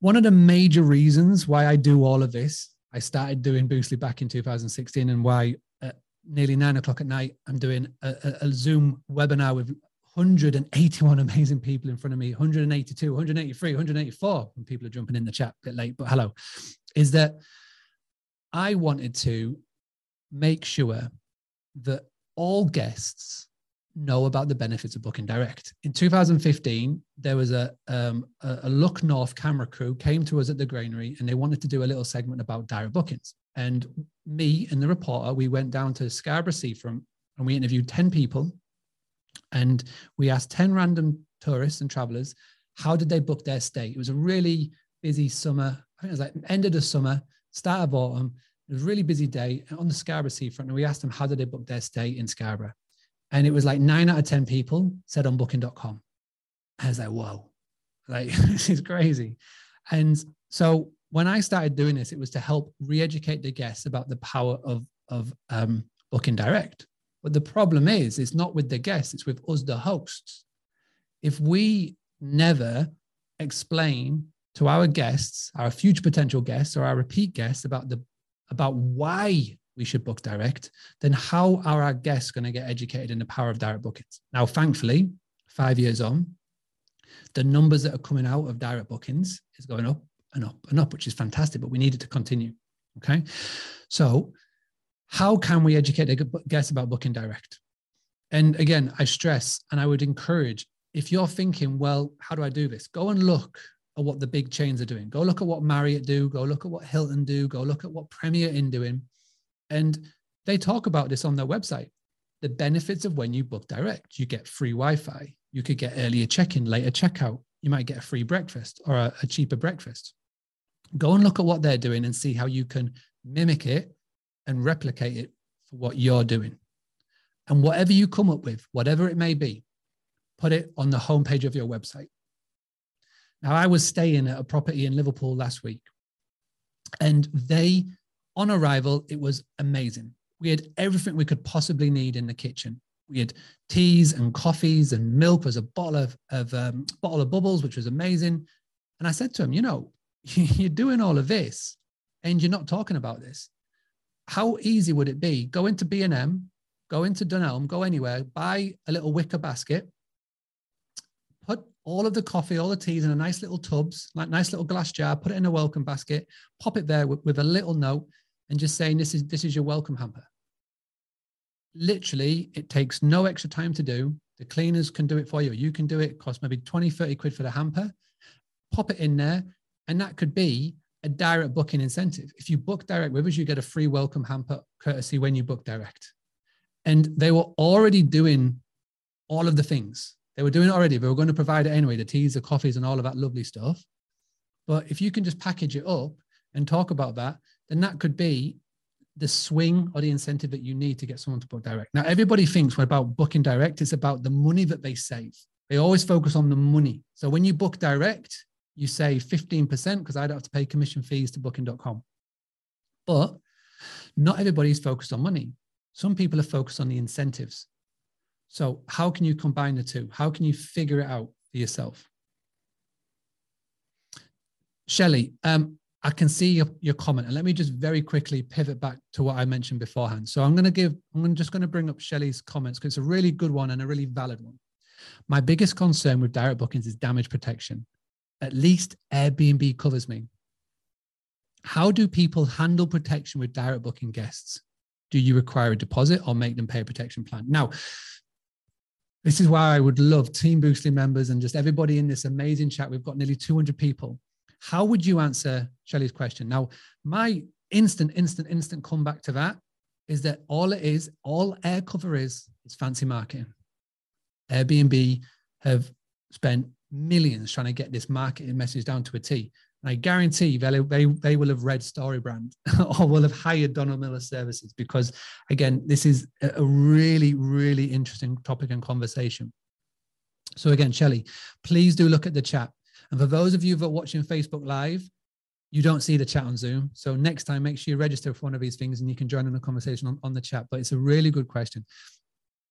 One of the major reasons why I do all of this, I started doing Boostly back in 2016, and why at nearly nine o'clock at night, I'm doing a, a Zoom webinar with 181 amazing people in front of me 182 183 184 when people are jumping in the chat a bit late but hello is that i wanted to make sure that all guests know about the benefits of booking direct. In 2015, there was a, um, a, Look North camera crew came to us at the granary and they wanted to do a little segment about direct bookings. And me and the reporter, we went down to Scarborough Seafront and we interviewed 10 people and we asked 10 random tourists and travelers, how did they book their stay? It was a really busy summer. I think it was like end of the summer, start of autumn. It was a really busy day on the Scarborough seafront. And we asked them, how did they book their stay in Scarborough? And it was like nine out of 10 people said on booking.com. I was like, whoa, like *laughs* this is crazy. And so when I started doing this, it was to help re-educate the guests about the power of, of um, booking direct. But the problem is, it's not with the guests, it's with us, the hosts. If we never explain to our guests, our future potential guests or our repeat guests about the about why we should book direct, then how are our guests going to get educated in the power of direct bookings? Now, thankfully, five years on, the numbers that are coming out of direct bookings is going up and up and up, which is fantastic, but we needed to continue. Okay. So, how can we educate the guests about booking direct? And again, I stress and I would encourage if you're thinking, well, how do I do this? Go and look at what the big chains are doing. Go look at what Marriott do. Go look at what Hilton do. Go look at what Premier Inn doing. And they talk about this on their website. The benefits of when you book direct, you get free Wi Fi, you could get earlier check in, later checkout, you might get a free breakfast or a, a cheaper breakfast. Go and look at what they're doing and see how you can mimic it and replicate it for what you're doing. And whatever you come up with, whatever it may be, put it on the homepage of your website. Now, I was staying at a property in Liverpool last week, and they on arrival, it was amazing. We had everything we could possibly need in the kitchen. We had teas and coffees and milk. was a bottle of, of um, bottle of bubbles, which was amazing. And I said to him, you know, *laughs* you're doing all of this and you're not talking about this. How easy would it be? Go into B&M, go into Dunelm, go anywhere, buy a little wicker basket, put all of the coffee, all the teas in a nice little tubs, like nice little glass jar, put it in a welcome basket, pop it there with, with a little note, and just saying this is this is your welcome hamper. Literally, it takes no extra time to do. The cleaners can do it for you. You can do it. costs maybe 20, 30 quid for the hamper. Pop it in there. And that could be a direct booking incentive. If you book direct with us, you get a free welcome hamper courtesy when you book direct. And they were already doing all of the things. They were doing it already. They were going to provide it anyway, the teas, the coffees, and all of that lovely stuff. But if you can just package it up and talk about that, then that could be the swing or the incentive that you need to get someone to book direct. Now, everybody thinks when about booking direct, it's about the money that they save. They always focus on the money. So when you book direct, you save 15% because I don't have to pay commission fees to booking.com. But not everybody's focused on money. Some people are focused on the incentives. So, how can you combine the two? How can you figure it out for yourself? Shelley, um, I can see your, your comment. And let me just very quickly pivot back to what I mentioned beforehand. So I'm going to give, I'm just going to bring up Shelley's comments because it's a really good one and a really valid one. My biggest concern with direct bookings is damage protection. At least Airbnb covers me. How do people handle protection with direct booking guests? Do you require a deposit or make them pay a protection plan? Now, this is why I would love Team Boostly members and just everybody in this amazing chat. We've got nearly 200 people how would you answer Shelley's question? Now, my instant, instant, instant comeback to that is that all it is, all air cover is, is fancy marketing. Airbnb have spent millions trying to get this marketing message down to a T. And I guarantee they, they, they will have read StoryBrand *laughs* or will have hired Donald Miller services because, again, this is a really, really interesting topic and conversation. So, again, Shelly, please do look at the chat. And for those of you that are watching Facebook Live, you don't see the chat on Zoom. So next time, make sure you register for one of these things and you can join in the conversation on, on the chat. But it's a really good question.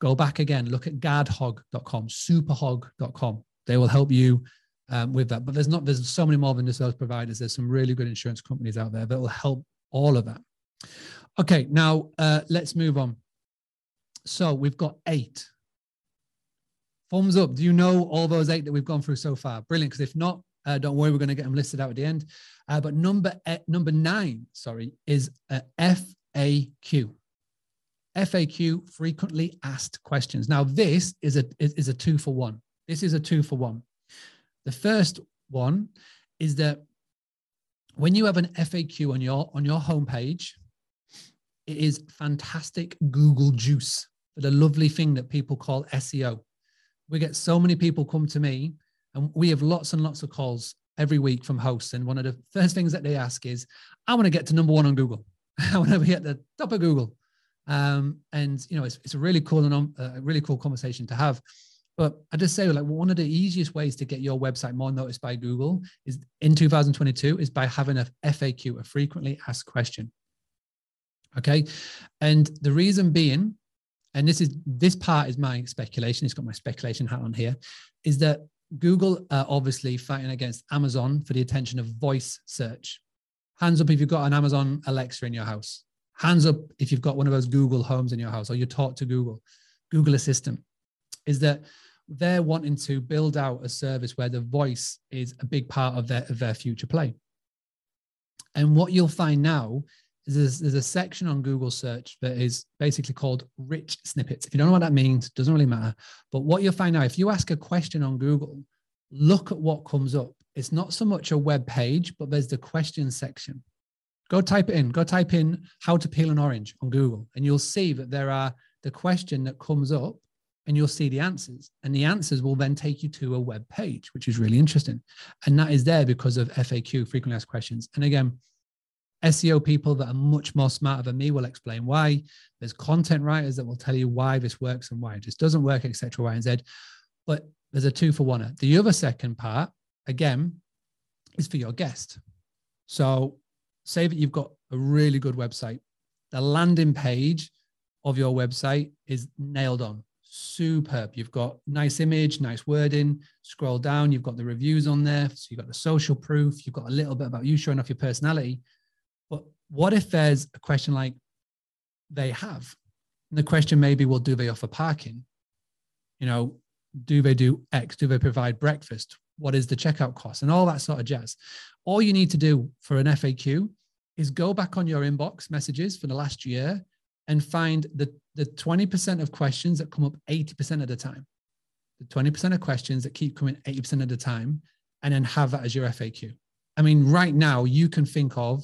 Go back again, look at gadhog.com, superhog.com. They will help you um, with that. But there's not, there's so many more than just those providers. There's some really good insurance companies out there that will help all of that. Okay, now uh, let's move on. So we've got eight. Thumbs up. Do you know all those eight that we've gone through so far? Brilliant. Because if not, uh, don't worry, we're going to get them listed out at the end. Uh, but number number nine, sorry, is a FAQ. FAQ, frequently asked questions. Now, this is a is a two for one. This is a two for one. The first one is that when you have an FAQ on your on your homepage, it is fantastic Google juice for the lovely thing that people call SEO. We get so many people come to me and we have lots and lots of calls every week from hosts. And one of the first things that they ask is, I want to get to number one on Google. *laughs* I want to be at the top of Google. Um, and you know, it's, it's a really cool and uh, a really cool conversation to have. But I just say, like, one of the easiest ways to get your website more noticed by Google is in 2022 is by having a FAQ, a frequently asked question. Okay, and the reason being, and this is this part is my speculation. It's got my speculation hat on here, is that Google are obviously fighting against Amazon for the attention of voice search. Hands up if you've got an Amazon Alexa in your house. Hands up if you've got one of those Google homes in your house or you talk to Google, Google Assistant. Is that they're wanting to build out a service where the voice is a big part of their, of their future play. And what you'll find now there's, there's a section on Google search that is basically called rich snippets. If you don't know what that means, it doesn't really matter. But what you'll find out, if you ask a question on Google, look at what comes up. It's not so much a web page, but there's the question section. Go type it in. Go type in how to peel an orange on Google, and you'll see that there are the question that comes up, and you'll see the answers. And the answers will then take you to a web page, which is really interesting. And that is there because of FAQ, frequently asked questions. And again, SEO people that are much more smarter than me will explain why. There's content writers that will tell you why this works and why it just doesn't work, etc. Y and Z. But there's a two for one. The other second part, again, is for your guest. So say that you've got a really good website. The landing page of your website is nailed on. Superb. You've got nice image, nice wording. Scroll down, you've got the reviews on there. So you've got the social proof. You've got a little bit about you showing off your personality what if there's a question like they have? And the question maybe, well, do they offer parking? You know, do they do X? Do they provide breakfast? What is the checkout cost? And all that sort of jazz. All you need to do for an FAQ is go back on your inbox messages for the last year and find the, the 20% of questions that come up 80% of the time. The 20% of questions that keep coming 80% of the time, and then have that as your FAQ. I mean, right now, you can think of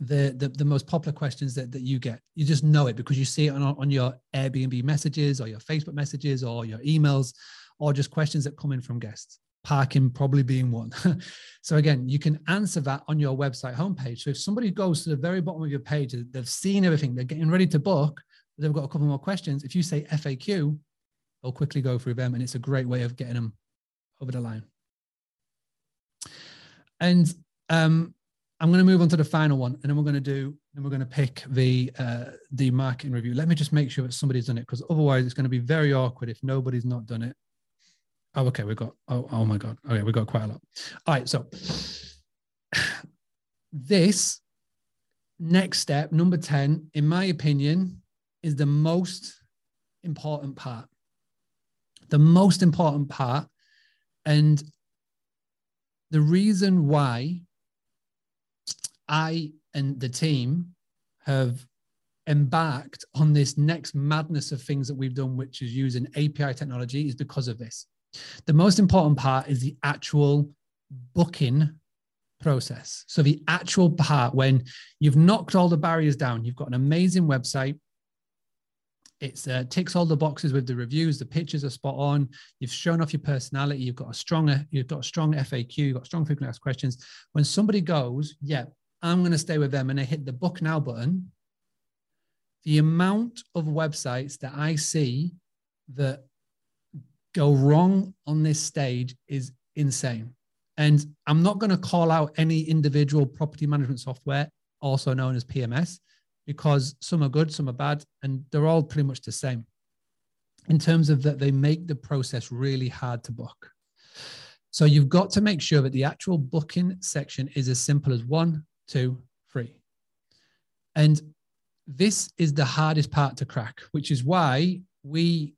the, the, the most popular questions that, that you get. You just know it because you see it on, on your Airbnb messages or your Facebook messages or your emails or just questions that come in from guests. Parking probably being one. *laughs* so again, you can answer that on your website homepage. So if somebody goes to the very bottom of your page, they've seen everything, they're getting ready to book, they've got a couple more questions. If you say FAQ, they'll quickly go through them, and it's a great way of getting them over the line. And um, I'm going to move on to the final one, and then we're going to do, and we're going to pick the uh, the marketing review. Let me just make sure that somebody's done it, because otherwise it's going to be very awkward if nobody's not done it. Oh, okay, we've got. Oh, oh my god. Okay, we've got quite a lot. All right, so *sighs* this next step, number ten, in my opinion, is the most important part. The most important part, and the reason why I and the team have embarked on this next madness of things that we've done, which is using API technology, is because of this. The most important part is the actual booking process. So the actual part when you've knocked all the barriers down, you've got an amazing website. It uh, ticks all the boxes with the reviews. The pictures are spot on. You've shown off your personality. You've got a stronger, you've got a strong FAQ. You've got strong frequently asked questions. When somebody goes, "Yeah, I'm going to stay with them," and they hit the book now button, the amount of websites that I see that go wrong on this stage is insane. And I'm not going to call out any individual property management software, also known as PMS, because some are good, some are bad, and they're all pretty much the same in terms of that they make the process really hard to book. So you've got to make sure that the actual booking section is as simple as one, two, three. And this is the hardest part to crack, which is why we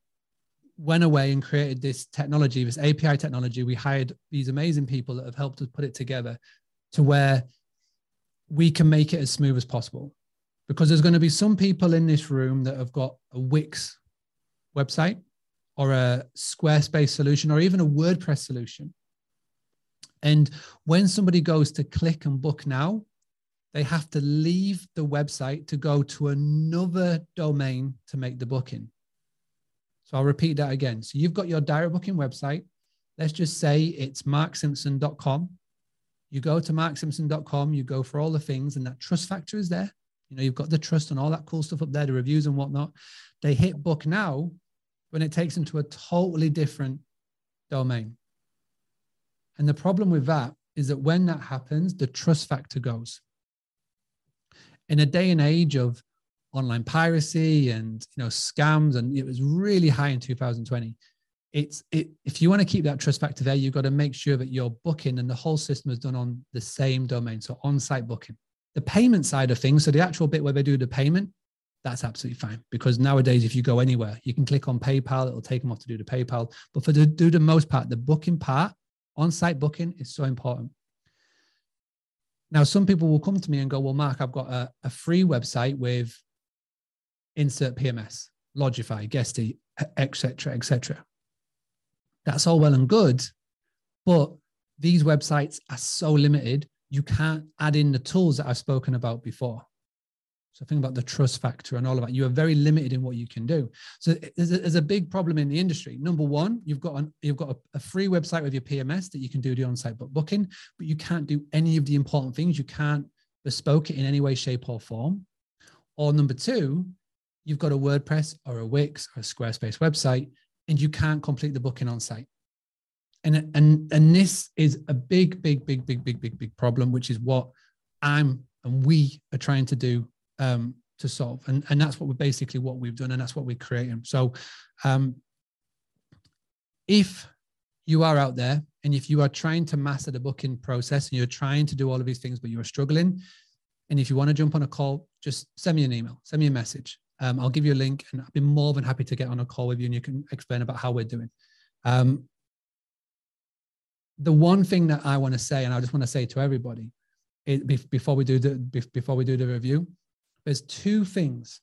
went away and created this technology, this API technology. We hired these amazing people that have helped us put it together to where we can make it as smooth as possible. Because there's going to be some people in this room that have got a Wix website or a Squarespace solution or even a WordPress solution. And when somebody goes to click and book now, they have to leave the website to go to another domain to make the booking. So I'll repeat that again. So you've got your direct booking website. Let's just say it's marksimpson.com. You go to marksimpson.com, you go for all the things, and that trust factor is there. You know, you've got the trust and all that cool stuff up there, the reviews and whatnot. They hit book now when it takes them to a totally different domain. And the problem with that is that when that happens, the trust factor goes. In a day and age of online piracy and you know scams, and it was really high in 2020. It's it if you want to keep that trust factor there, you've got to make sure that your booking and the whole system is done on the same domain, so on-site booking. The payment side of things, so the actual bit where they do the payment, that's absolutely fine because nowadays if you go anywhere, you can click on PayPal, it'll take them off to do the PayPal. But for the do the most part, the booking part, on-site booking is so important. Now, some people will come to me and go, Well, Mark, I've got a, a free website with insert PMS, Lodgify, Guesty, etc., etc. That's all well and good, but these websites are so limited, you can't add in the tools that I've spoken about before. So think about the trust factor and all of that. You are very limited in what you can do. So there's a, there's a big problem in the industry. Number one, you've got an, you've got a, a, free website with your PMS that you can do the on-site booking, but you can't do any of the important things. You can't bespoke it in any way, shape, or form. Or number two, you've got a WordPress or a Wix or a Squarespace website, and you can't complete the booking on site. And, and, and this is a big, big, big, big, big, big, big problem, which is what I'm and we are trying to do um, to solve. And, and that's what we're basically what we've done, and that's what we're creating. So um, if you are out there and if you are trying to master the booking process and you're trying to do all of these things, but you're struggling, and if you want to jump on a call, just send me an email, send me a message. Um, I'll give you a link and I'll be more than happy to get on a call with you and you can explain about how we're doing. Um, the one thing that I want to say, and I just want to say to everybody, it, before we do the before we do the review, there's two things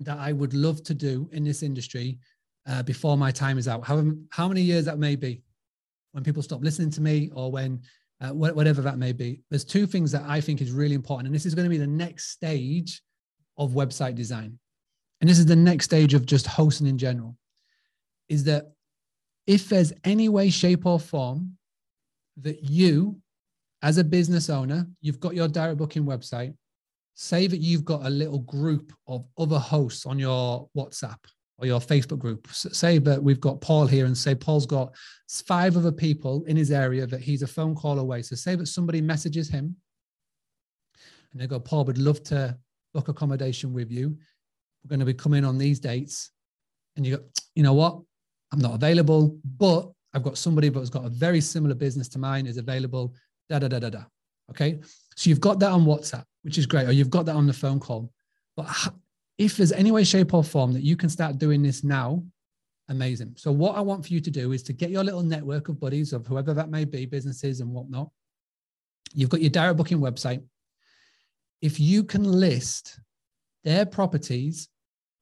that I would love to do in this industry uh, before my time is out. How, how many years that may be, when people stop listening to me or when uh, whatever that may be. There's two things that I think is really important, and this is going to be the next stage of website design. And this is the next stage of just hosting in general is that if there's any way, shape, or form that you, as a business owner, you've got your direct booking website, say that you've got a little group of other hosts on your WhatsApp or your Facebook group. Say that we've got Paul here and say Paul's got five other people in his area that he's a phone call away. So say that somebody messages him and they go, Paul, would love to book accommodation with you. We're going to be coming on these dates. And you go, you know what? I'm not available, but I've got somebody that's got a very similar business to mine is available. Da da da da da. Okay. So you've got that on WhatsApp, which is great, or you've got that on the phone call. But if there's any way, shape, or form that you can start doing this now, amazing. So what I want for you to do is to get your little network of buddies of whoever that may be, businesses and whatnot. You've got your direct booking website if you can list their properties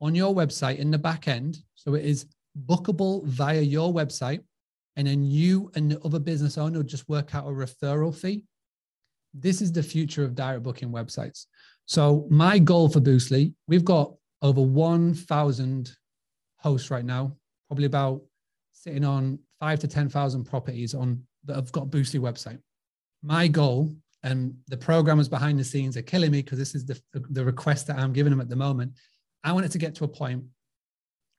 on your website in the back end, so it is bookable via your website, and then you and the other business owner just work out a referral fee. This is the future of direct booking websites. So my goal for Boostly, we've got over 1,000 hosts right now, probably about sitting on five to 10,000 properties on that have got Boostly website. My goal and the programmers behind the scenes are killing me because this is the, the request that I'm giving them at the moment. I want it to get to a point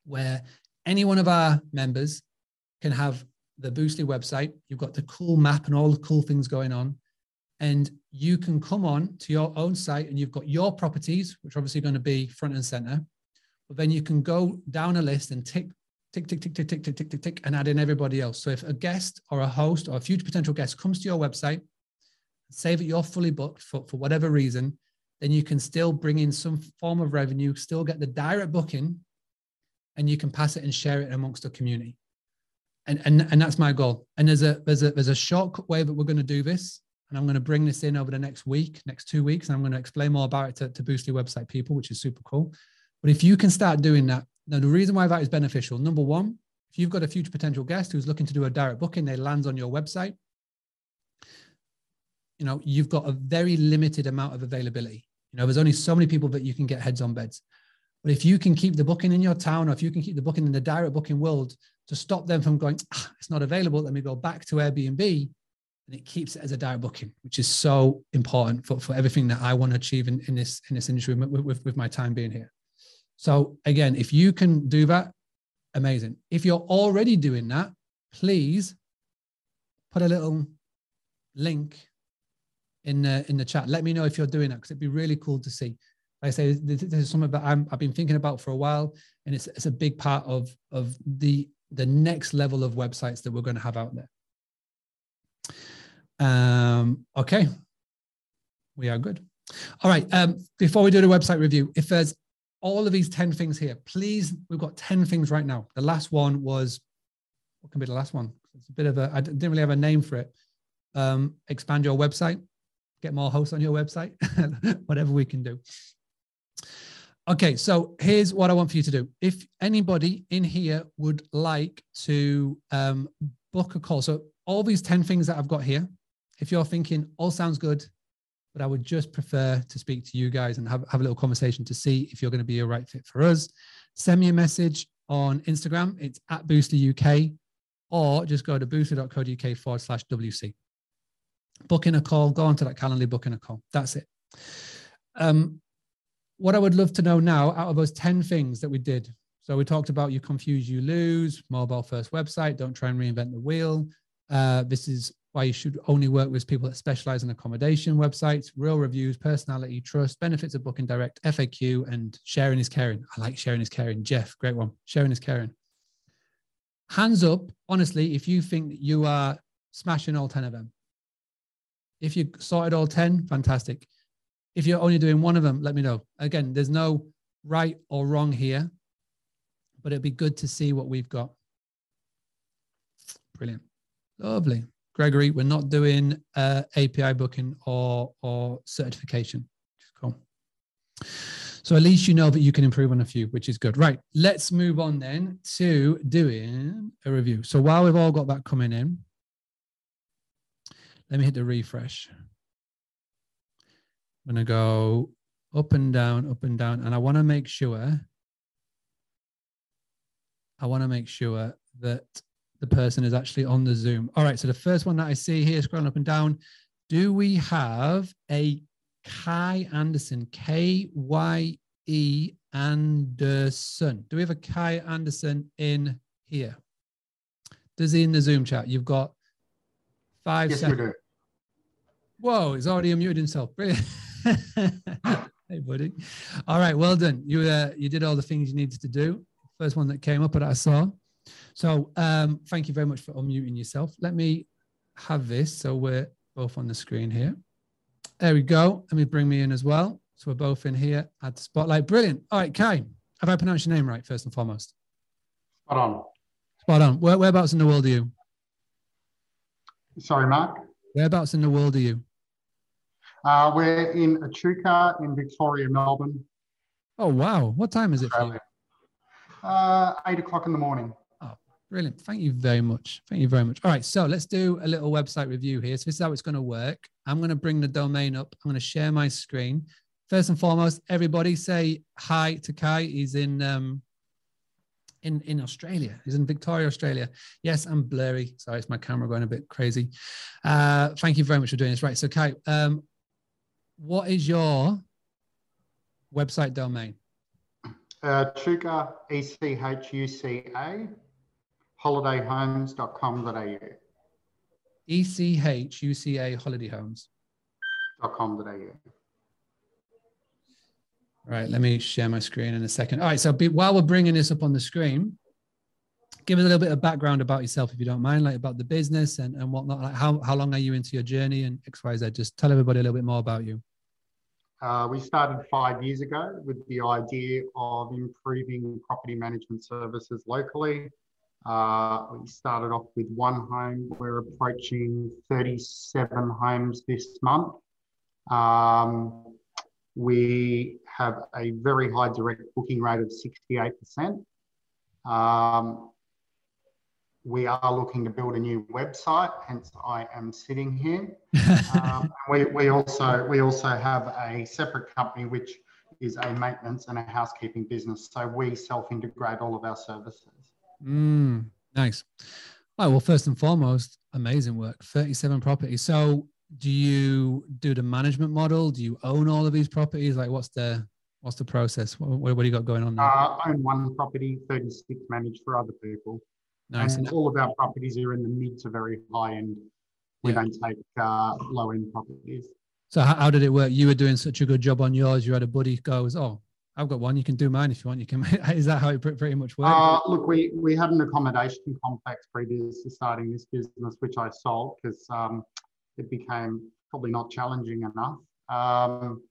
where any one of our members can have the Boostly website. You've got the cool map and all the cool things going on. And you can come on to your own site and you've got your properties, which are obviously going to be front and center. But then you can go down a list and tick, tick, tick, tick, tick, tick, tick, tick, tick, tick, and add in everybody else. So if a guest or a host or a future potential guest comes to your website, say that you're fully booked for, for whatever reason, then you can still bring in some form of revenue, still get the direct booking, and you can pass it and share it amongst the community and, and and that's my goal. And there's a there's a there's a shortcut way that we're going to do this, and I'm going to bring this in over the next week, next two weeks, and I'm going to explain more about it to, to Boostly website people, which is super cool. But if you can start doing that, now the reason why that is beneficial, number one, if you've got a future potential guest who's looking to do a direct booking, they lands on your website. You know, you've got a very limited amount of availability. You know, there's only so many people that you can get heads on beds. But if you can keep the booking in your town, or if you can keep the booking in the direct booking world to stop them from going, ah, it's not available, let me go back to Airbnb, and it keeps it as a direct booking, which is so important for, for everything that I want to achieve in, in this in this industry with, with, with my time being here. So again, if you can do that, amazing. If you're already doing that, please put a little link in the in the chat. Let me know if you're doing that because it'd be really cool to see. Like I say, this, is something that i have been thinking about for a while, and it's it's a big part of of the the next level of websites that we're going to have out there. Um, okay, we are good. All right. Um, before we do the website review, if there's all of these 10 things here, please, we've got 10 things right now. The last one was, what can be the last one? It's a bit of a, I didn't really have a name for it. Um, expand your website, get more hosts on your website, *laughs* whatever we can do. Okay, so here's what I want for you to do. If anybody in here would like to um, book a call, so all these 10 things that I've got here, if you're thinking all sounds good, but I would just prefer to speak to you guys and have, have a little conversation to see if you're going to be a right fit for us, send me a message on Instagram. It's at Boostly UK, or just go to boostly.co.uk forward slash WC. Booking a call, go onto that Calendly, booking a call. That's it. Um, what I would love to know now out of those 10 things that we did. So we talked about you confuse, you lose, mobile first website, don't try and reinvent the wheel. Uh, this is why you should only work with people that specialize in accommodation websites, real reviews, personality, trust, benefits of booking direct, FAQ, and sharing is caring. I like sharing is caring. Jeff, great one. Sharing is caring. Hands up, honestly, if you think you are smashing all 10 of them. If you sorted all 10, fantastic. If you're only doing one of them, let me know. Again, there's no right or wrong here, but it'd be good to see what we've got. Brilliant. Lovely. Gregory, we're not doing uh, API booking or, or certification. Cool. So at least you know that you can improve on a few, which is good. Right. Let's move on then to doing a review. So while we've all got that coming in, let me hit the refresh. I'm going to go up and down, up and down. And I want to make sure, I want to make sure that the person is actually on the Zoom. All right. So the first one that I see here, scrolling up and down, do we have a Kye Anderson? K Y E Anderson. Do we have a Kye Anderson in here? Does he in the Zoom chat? You've got five yes, seconds. Whoa, he's already unmuted himself. *laughs* Brilliant. hey, buddy. All right, well done. You uh, you did all the things you needed to do. First one that came up that I saw. So um, thank you very much for unmuting yourself. Let me have this so we're both on the screen here. There we go. Let me bring me in as well. So we're both in here. Add the spotlight. Brilliant. All right, Kye, have I pronounced your name right first and foremost? Spot on. Spot on. Where, whereabouts in the world are you? Sorry, Mark. Whereabouts in the world are you? Uh, we're in Echuca in Victoria, Melbourne. Oh, wow. What time is it. Uh, eight o'clock in the morning. Brilliant. Thank you very much. Thank you very much. All right. So let's do a little website review here. So this is how it's going to work. I'm going to bring the domain up. I'm going to share my screen. First and foremost, everybody say hi to Kye. He's in um, in in Australia. He's in Victoria, Australia. Yes, I'm blurry. Sorry, it's my camera going a bit crazy. Uh, thank you very much for doing this. Right. So Kye, um, what is your website domain? Uh, Echuca, E C H U C A, holidayhomes.com.au. E C H U C A Holiday Homes. .com.au. Right, let me share my screen in a second. All right, so be, while we're bringing this up on the screen, give us a little bit of background about yourself, if you don't mind, like about the business and, and whatnot. Like how, how long are you into your journey and X, Y, Z? Just tell everybody a little bit more about you. Uh, we started five years ago with the idea of improving property management services locally. Uh, we started off with one home. We're approaching 37 homes this month. Um, we have a very high direct booking rate of 68%. Um, we are looking to build a new website, hence I am sitting here. *laughs* um, we, we also we also have a separate company which is a maintenance and a housekeeping business. So we self-integrate all of our services. Mm, nice. All right, well, first and foremost, amazing work. 37 properties. So do you do the management model? Do you own all of these properties? Like what's the what's the process? What, what, what do you got going on there? Uh, own one property, 36 managed for other people. Nice. And all of our properties are in the mid to very high end. We yeah. don't take uh, low end properties. So how, how, did it work? You were doing such a good job on yours. You had a buddy goes, oh, I've got one. You can do mine if you want. You can. *laughs* Is that how it pretty much works? Uh, look, we we had an accommodation complex previous to starting this business, which I sold because um, it became probably not challenging enough. Um,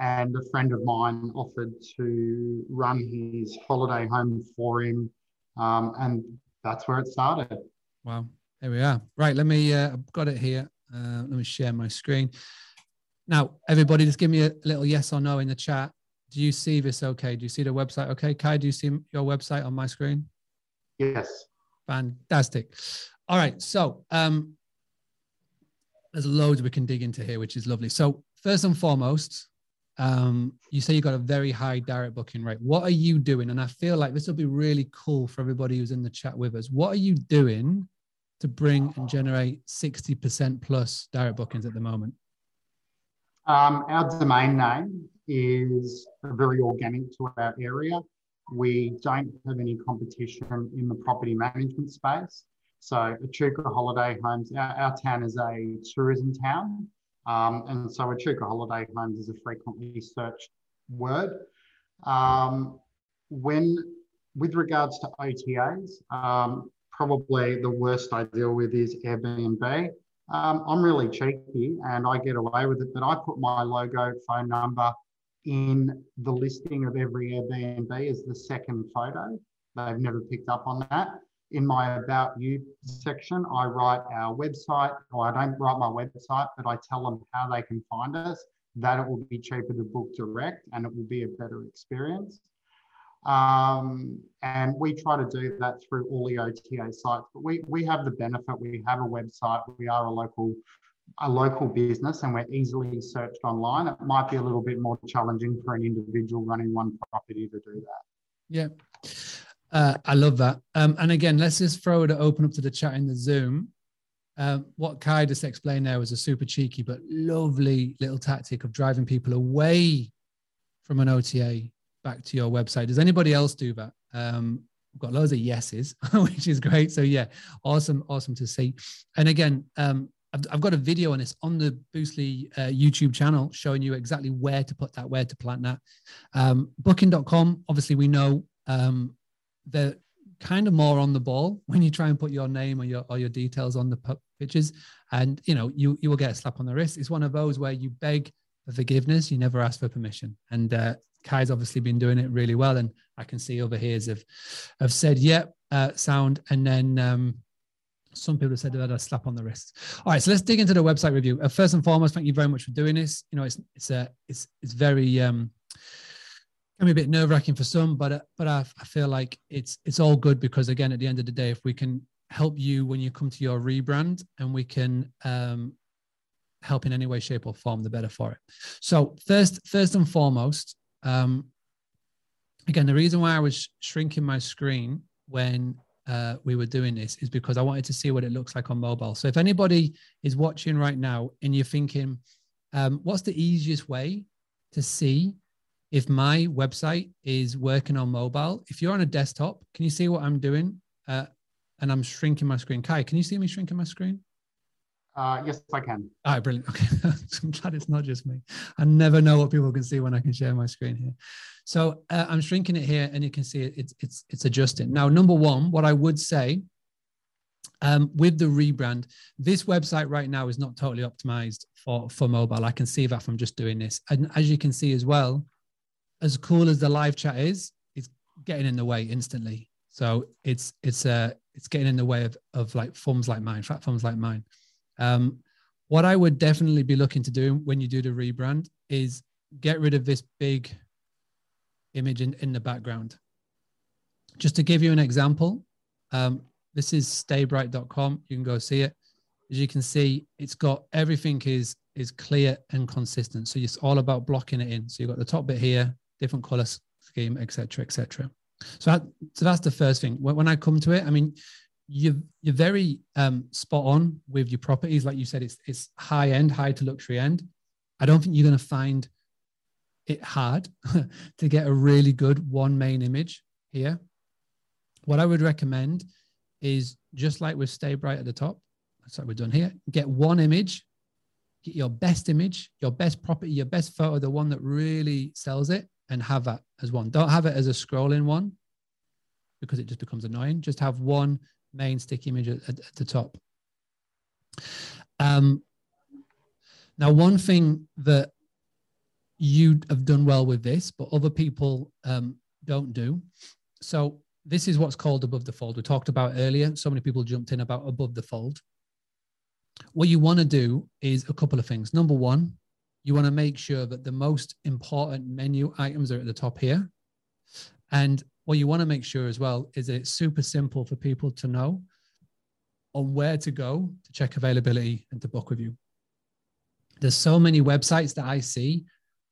and a friend of mine offered to run his holiday home for him, um, and that's where it started. Wow, there we are. Right, let me. Uh, I've got it here. Uh, let me share my screen. Now, everybody, just give me a little yes or no in the chat. Do you see this okay? Do you see the website okay? Kye, do you see your website on my screen? Yes. Fantastic. All right. So um, there's loads we can dig into here, which is lovely. So first and foremost, um, you say you got a very high direct booking rate. What are you doing? And I feel like this will be really cool for everybody who's in the chat with us. What are you doing to bring and generate 60% plus direct bookings at the moment? Um, our domain name is very organic to our area. We don't have any competition in the property management space. So Echuca Holiday Homes, our, our town is a tourism town. Um, and so Echuca Holiday Homes is a frequently searched word. Um, when, with regards to OTAs, um, probably the worst I deal with is Airbnb. Um, I'm really cheeky and I get away with it, but I put my logo, phone number in the listing of every Airbnb is the second photo. They've never picked up on that. In my About You section, I write our website, or I don't write my website, but I tell them how they can find us, that it will be cheaper to book direct and it will be a better experience. Um, and we try to do that through all the OTA sites. But we, we have the benefit, we have a website, we are a local a local business and we're easily searched online. It might be a little bit more challenging for an individual running one property to do that. Yeah. Uh, I love that. Um, and again, let's just throw it open up to the chat in the Zoom. Um, what Kye just explained there was a super cheeky but lovely little tactic of driving people away from an OTA back to your website. Does anybody else do that? Um, we've got loads of yeses, *laughs* which is great. So yeah, awesome, awesome to see. And again, um, I've, I've, got a video on this on the Boostly uh, YouTube channel showing you exactly where to put that, where to plant that. Um, booking.com, obviously we know um, they're kind of more on the ball *laughs* when you try and put your name or your or your details on the pictures, and you know you you will get a slap on the wrist. It's one of those where you beg for forgiveness, you never ask for permission, and uh, Kye's obviously been doing it really well, and I can see over here have have said, "Yep, yeah, uh, sound," and then. Um, some people have said that a slap on the wrist. All right, so let's dig into the website review. Uh, first and foremost, thank you very much for doing this. You know, it's it's a uh, it's it's very um, can be a bit nerve wracking for some, but uh, but I, I feel like it's it's all good because again, at the end of the day, if we can help you when you come to your rebrand and we can um, help in any way, shape, or form, the better for it. So first, first and foremost, um, again, the reason why I was shrinking my screen when uh, we were doing this is because I wanted to see what it looks like on mobile. So if anybody is watching right now and you're thinking, um, what's the easiest way to see if my website is working on mobile? If you're on a desktop, can you see what I'm doing? Uh, and I'm shrinking my screen. Kye, can you see me shrinking my screen? Uh, yes, I can. All right, brilliant. Okay, *laughs* I'm glad it's not just me. I never know what people can see when I can share my screen here. So uh, I'm shrinking it here, and you can see it, it's it's it's adjusting. Now, number one, what I would say um, with the rebrand, this website right now is not totally optimized for for mobile. I can see that from just doing this, and as you can see as well, as cool as the live chat is, it's getting in the way instantly. So it's it's uh it's getting in the way of of like forms like mine, fat thumbs like mine. Um, what I would definitely be looking to do when you do the rebrand is get rid of this big image in, in the background. Just to give you an example, um, this is staybright.com. You can go see it. As you can see, it's got everything is is clear and consistent. So it's all about blocking it in. So you've got the top bit here, different color scheme, etc., etc. So that, so that's the first thing. When, when I come to it, I mean, you you're very um, spot on with your properties. Like you said, it's it's high end, high to luxury end. I don't think you're going to find it hard *laughs* to get a really good one main image here. What I would recommend is just like with Stay Bright at the top. That's what we're done here. Get one image, get your best image, your best property, your best photo, the one that really sells it, and have that as one. Don't have it as a scrolling one because it just becomes annoying. Just have one main stick image at, at, at the top. Um, now, one thing that you have done well with this, but other people um, don't do. So this is what's called above the fold. We talked about earlier. So many people jumped in about above the fold. What you want to do is a couple of things. Number one, you want to make sure that the most important menu items are at the top here. And what you want to make sure as well is that it's super simple for people to know on where to go to check availability and to book with you. There's so many websites that I see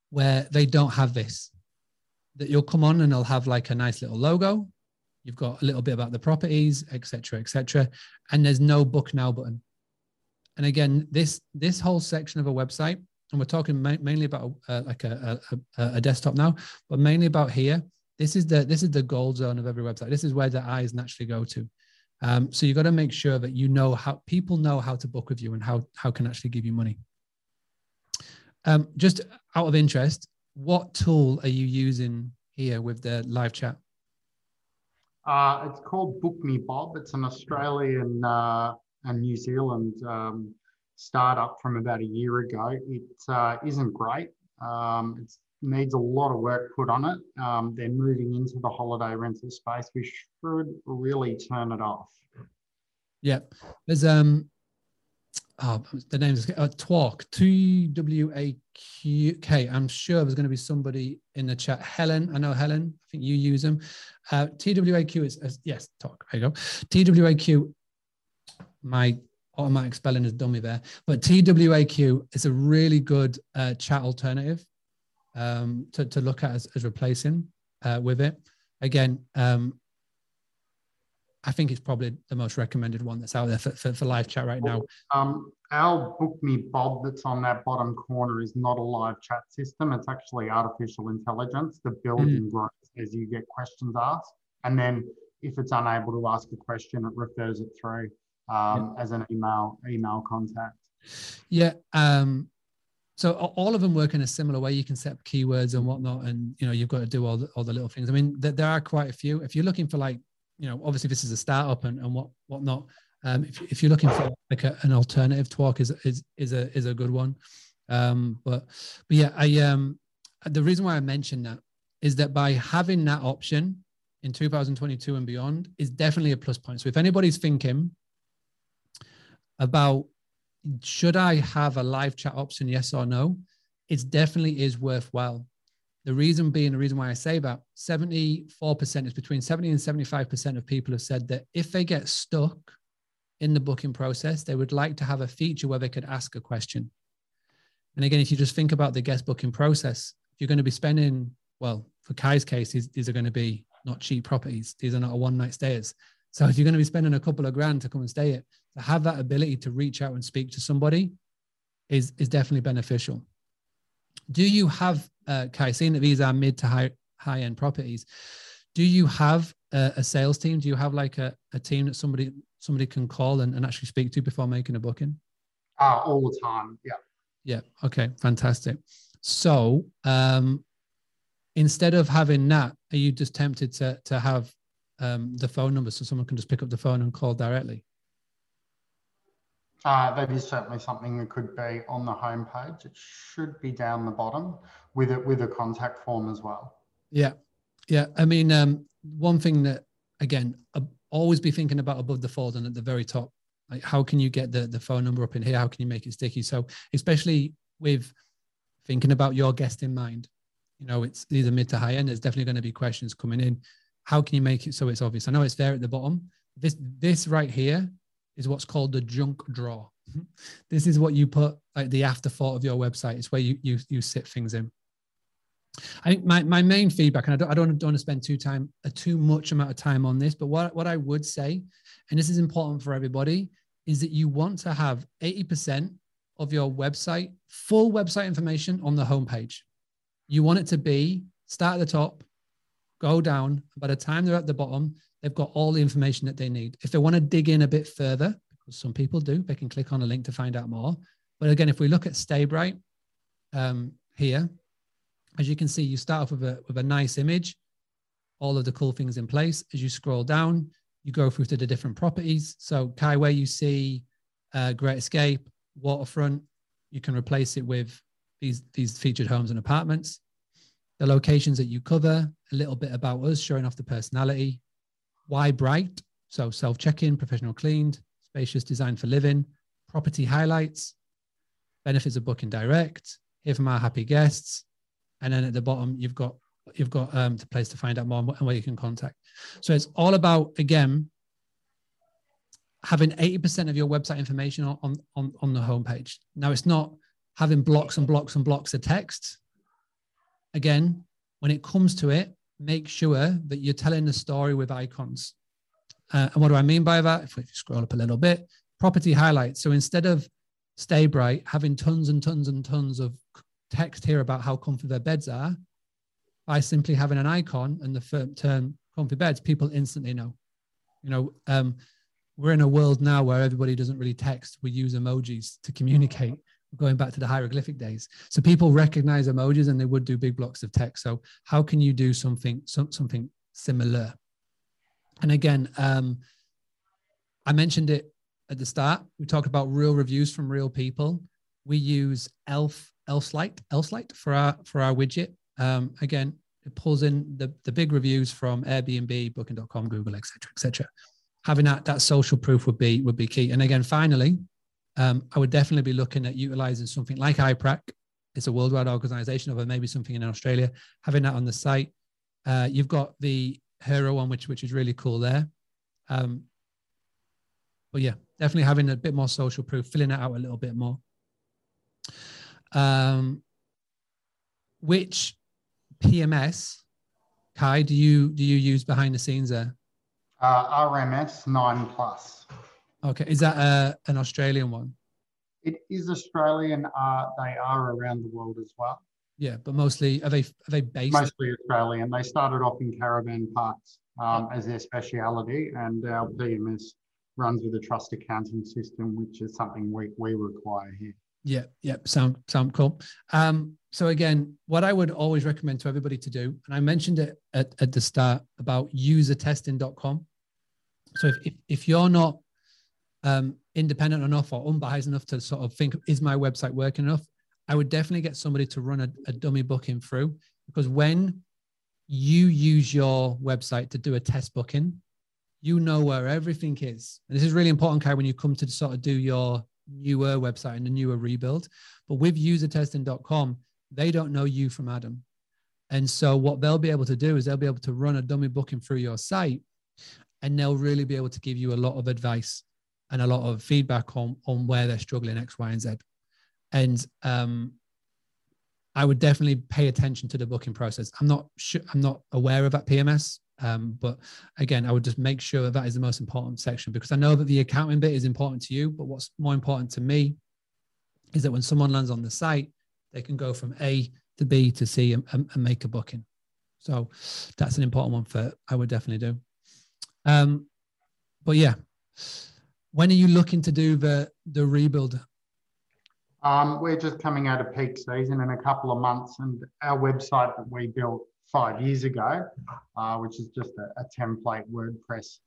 where they don't have this. That you'll come on and they'll have like a nice little logo. You've got a little bit about the properties, etc., etc., and there's no book now button. And again, this this whole section of a website, and we're talking ma- mainly about uh, like a, a, a desktop now, but mainly about here this is the this is the gold zone of every website. This is where the eyes naturally go to. Um, so you've got to make sure that you know how people know how to book with you and how how can actually give you money. Um, just out of interest, what tool are you using here with the live chat? Uh, it's called Book Me Bob. It's an Australian uh, and New Zealand um, startup from about a year ago. It uh, not great. Um, it's needs a lot of work put on it. Um, they're moving into the holiday rental space. We should really turn it off. Yeah, there's um, oh, the name is uh, Twark T W A Q K. I'm sure there's going to be somebody in the chat. Helen, I know Helen. I think you use them. Uh, TWAQ is uh, yes, talk. There you go. TWAQ. My automatic spelling has done me there, but TWAQ is a really good uh, chat alternative um, to, to look at as, as replacing uh, with it. Again, um, I think it's probably the most recommended one that's out there for, for, for live chat right now. Um, our Book Me Bob that's on that bottom corner is not a live chat system. It's actually artificial intelligence that builds mm. and grows as you get questions asked. And then if it's unable to ask a question, it refers it through um, yeah. as an email email contact. Yeah. Um, so all of them work in a similar way. You can set up keywords and whatnot, and you know you've got to do all the, all the little things. I mean, there, there are quite a few. If you're looking for like, you know, obviously this is a startup and, and what whatnot. Um, if, if you're looking for like a, an alternative, Twark is is is a is a good one. Um, but but yeah, I um the reason why I mentioned that is that by having that option in 2022 and beyond is definitely a plus point. So if anybody's thinking about should I have a live chat option? Yes or no? It definitely is worthwhile The reason being, the reason why I say that 74% is between 70 and 75% of people have said that if they get stuck in the booking process, they would like to have a feature where they could ask a question. And again, if you just think about the guest booking process, you're going to be spending, well, for Kye's case, these, these are going to be not cheap properties. These are not a one night stays. So if you're going to be spending a couple of grand to come and stay it, to have that ability to reach out and speak to somebody is, is definitely beneficial. Do you have, uh, Kye, seeing that these are mid to high, high end properties, do you have a, a, sales team? Do you have like a, a team that somebody somebody can call and, and actually speak to before making a booking? Uh, all the time. Yeah. Yeah. Okay. Fantastic. So um, instead of having that, are you just tempted to to have um, the phone number so someone can just pick up the phone and call directly? Uh, that is certainly something that could be on the homepage. It should be down the bottom with it with a contact form as well. Yeah, yeah. I mean, um, one thing that again, uh, always be thinking about above the fold and at the very top. Like, how can you get the the phone number up in here? How can you make it sticky? So, especially with thinking about your guest in mind, you know, it's either mid to high end. There's definitely going to be questions coming in. How can you make it so it's obvious? I know it's there at the bottom. This this right here is what's called the junk drawer. *laughs* this is what you put like the afterthought of your website. It's where you you you sit things in. I think my, my main feedback, and I don't, I don't, don't want to spend too time a too much amount of time on this, but what, what I would say, and this is important for everybody, is that you want to have 80% of your website, full website information on the homepage. You want it to be start at the top, go down. By the time they're at the bottom, they've got all the information that they need. If they want to dig in a bit further, because some people do, they can click on a link to find out more. But again, if we look at StayBright um, here, as you can see, you start off with a, with a nice image, all of the cool things in place. As you scroll down, you go through to the different properties. So Kye, where you see uh, Great Escape, Waterfront, you can replace it with these, these featured homes and apartments. The locations that you cover, a little bit about us, showing off the personality. Why Bright? So self check-in, professional cleaned, spacious design for living, property highlights, benefits of booking direct, here from our happy guests, and then at the bottom you've got you've got um, the place to find out more and where you can contact. So it's all about again having 80% of your website information on, on, on the homepage. Now it's not having blocks and blocks and blocks of text. Again, when it comes to it, make sure that you're telling the story with icons. Uh, and what do I mean by that? If we scroll up a little bit, property highlights. So instead of StayBright having tons and tons and tons of text here about how comfy their beds are, by simply having an icon and the term comfy beds, people instantly know. You know, um, we're in a world now where everybody doesn't really text. We use emojis to communicate, going back to the hieroglyphic days. So people recognize emojis and they would do big blocks of text. So how can you do something, some, something similar? And again, um, I mentioned it at the start. We talked about real reviews from real people. We use Elf Elfsight, Elfsight for our for our widget. Um, again, it pulls in the, the big reviews from Airbnb, Booking.com, Google, etc., etc. Having that that social proof would be would be key. And again, finally, um, I would definitely be looking at utilizing something like iPrac. It's a worldwide organization, or maybe something in Australia. Having that on the site, uh, you've got the Hero one, which which is really cool there. Um, but yeah, definitely having a bit more social proof, filling it out a little bit more. Um, which PMS, Kye, do you do you use behind the scenes there? Uh, RMS nine plus. Okay, is that uh, an Australian one? It is Australian. Uh, they are around the world as well. Yeah, but mostly are they are they based? Mostly Australian. They started off in caravan parks um, as their speciality, and our PMS runs with a trust accounting system, which is something we, we require here. Yeah, yeah, sound sound cool. Um, so again, what I would always recommend to everybody to do, and I mentioned it at, at the start about usertesting.com. So if, if, if you're not um, independent enough or unbiased enough to sort of think, is my website working enough? I would definitely get somebody to run a, a dummy booking through because when you use your website to do a test booking, you know where everything is. And this is really important, Kai, when you come to sort of do your newer website and a newer rebuild. But with usertesting.com, they don't know you from Adam. And so what they'll be able to do is they'll be able to run a dummy booking through your site and they'll really be able to give you a lot of advice and a lot of feedback on, on where they're struggling X, Y, and Z. And um, I would definitely pay attention to the booking process. I'm not sure, I'm not aware of that PMS, um, but again, I would just make sure that, that is the most important section because I know that the accounting bit is important to you, but what's more important to me is that when someone lands on the site, they can go from A to B to C and, and, and make a booking. So that's an important one for I would definitely do. Um, but yeah, when are you looking to do the the rebuild um, we're just coming out of peak season in a couple of months, and our website that we built five years ago, uh, which is just a, a, template WordPress,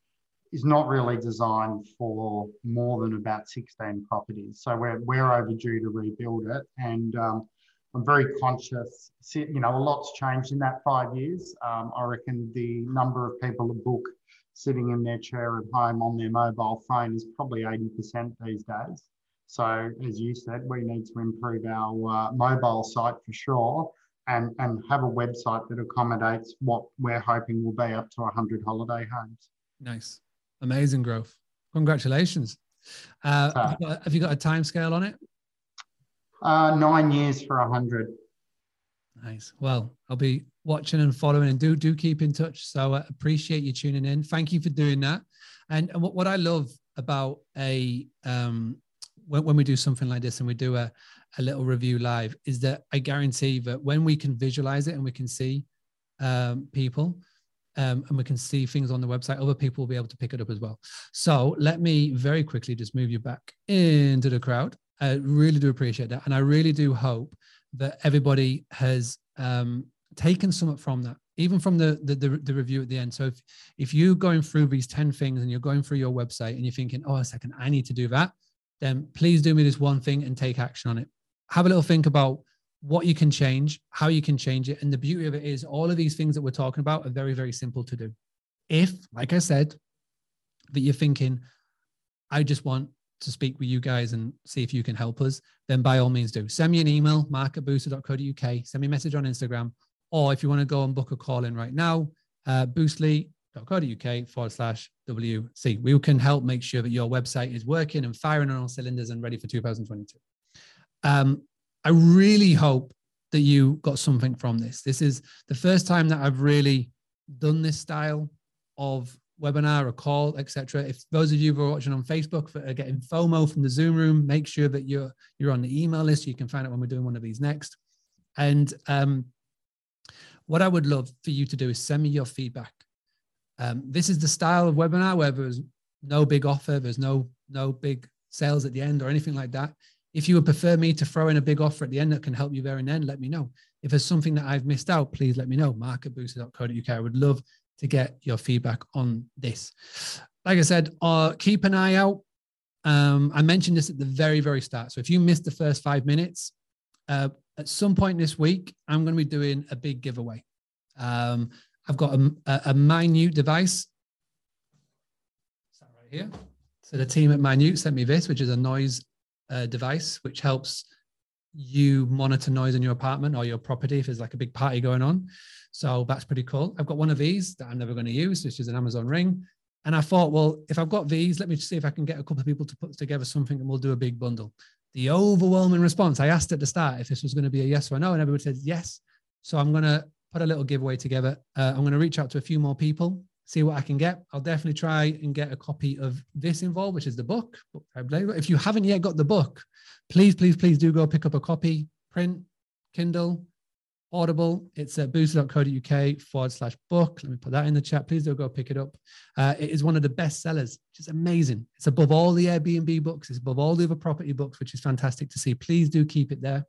is not really designed for more than about 16 properties. So we're, we're overdue to rebuild it. And um, I'm very conscious, you know, a lot's changed in that five years. Um, I reckon the number of people that book sitting in their chair at home on their mobile phone is probably 80% these days. So, as you said, we need to improve our uh, mobile site for sure and, and have a website that accommodates what we're hoping will be up to 100 holiday homes. Nice. Amazing growth. Congratulations. Uh, so, have, you got, have, you got, a time scale on it? Uh, nine years for 100. Nice. Well, I'll be watching and following and do do keep in touch. So uh, appreciate you tuning in. Thank you for doing that. And, and what, what I love about a um, when, when we do something like this and we do a, a little review live is that I guarantee that when we can visualize it and we can see um, people um, and we can see things on the website, other people will be able to pick it up as well. So let me very quickly just move you back into the crowd. I really do appreciate that. And I really do hope that everybody has um, taken something from that, even from the, the, the, the, review at the end. So if, if you're going through these 10 things and you're going through your website and you're thinking, oh, a second, I need to do that, then please do me this one thing and take action on it. Have a little think about what you can change, how you can change it. And the beauty of it is all of these things that we're talking about are very, very simple to do. If, like I said, that you're thinking, I just want to speak with you guys and see if you can help us, then by all means do. Send me an email, mark at boostly.co.uk, send me a message on Instagram, or if you want to go and book a call in right now, uh, boostly uk forward slash WC. We can help make sure that your website is working and firing on all cylinders and ready for 2022. Um, I really hope that you got something from this. This is the first time that I've really done this style of webinar or call, etc. If those of you who are watching on Facebook are getting FOMO from the Zoom room, make sure that you're you're on the email list. You can find out when we're doing one of these next. And um, what I would love for you to do is send me your feedback. Um, this is the style of webinar where there's no big offer, there's no no big sales at the end or anything like that. If you would prefer me to throw in a big offer at the end that can help you there and then, let me know. If there's something that I've missed out, please let me know. Mark at boostly.co.uk. I would love to get your feedback on this. Like I said, uh, keep an eye out. Um, I mentioned this at the very, very start. So if you missed the first five minutes, uh, at some point this week, I'm going to be doing a big giveaway. Um, I've got a, a, Minut device. That right here? So the team at Minut sent me this, which is a noise uh, device, which helps you monitor noise in your apartment or your property if there's like a big party going on. So that's pretty cool. I've got one of these that I'm never going to use, which is an Amazon Ring. And I thought, well, if I've got these, let me see if I can get a couple of people to put together something and we'll do a big bundle. The overwhelming response, I asked at the start if this was going to be a yes or no, and everybody said yes. So I'm going to put a little giveaway together. Uh, I'm going to reach out to a few more people, see what I can get. I'll definitely try and get a copy of this involved, which is the book. If you haven't yet got the book, please, please, please do go pick up a copy, print, Kindle, Audible. It's at boostly.co.uk forward slash book. Let me put that in the chat. Please do go pick it up. Uh, it is one of the best sellers, which is amazing. It's above all the Airbnb books. It's above all the other property books, which is fantastic to see. Please do keep it there.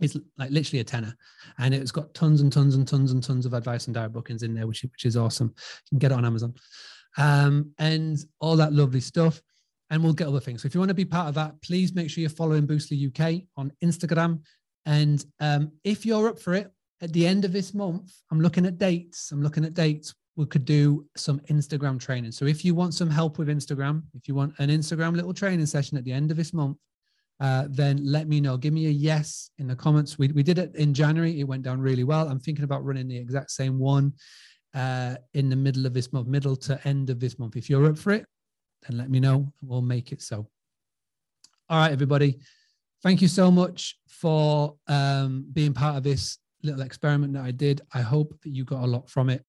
It's like literally a tenner, and it's got tons and tons and tons and tons of advice and direct bookings in there, which which is awesome. You can get it on Amazon, um, and all that lovely stuff. And we'll get other things. So if you want to be part of that, please make sure you're following Boostly UK on Instagram. And um, if you're up for it, at the end of this month, I'm looking at dates. I'm looking at dates. We could do some Instagram training. So if you want some help with Instagram, if you want an Instagram little training session at the end of this month, uh, then let me know. Give me a yes in the comments. We, we did it in January. It went down really well. I'm thinking about running the exact same one uh, in the middle of this month, middle to end of this month. If you're up for it, then let me know. We'll make it so. All right, everybody. Thank you so much for um, being part of this little experiment that I did. I hope that you got a lot from it.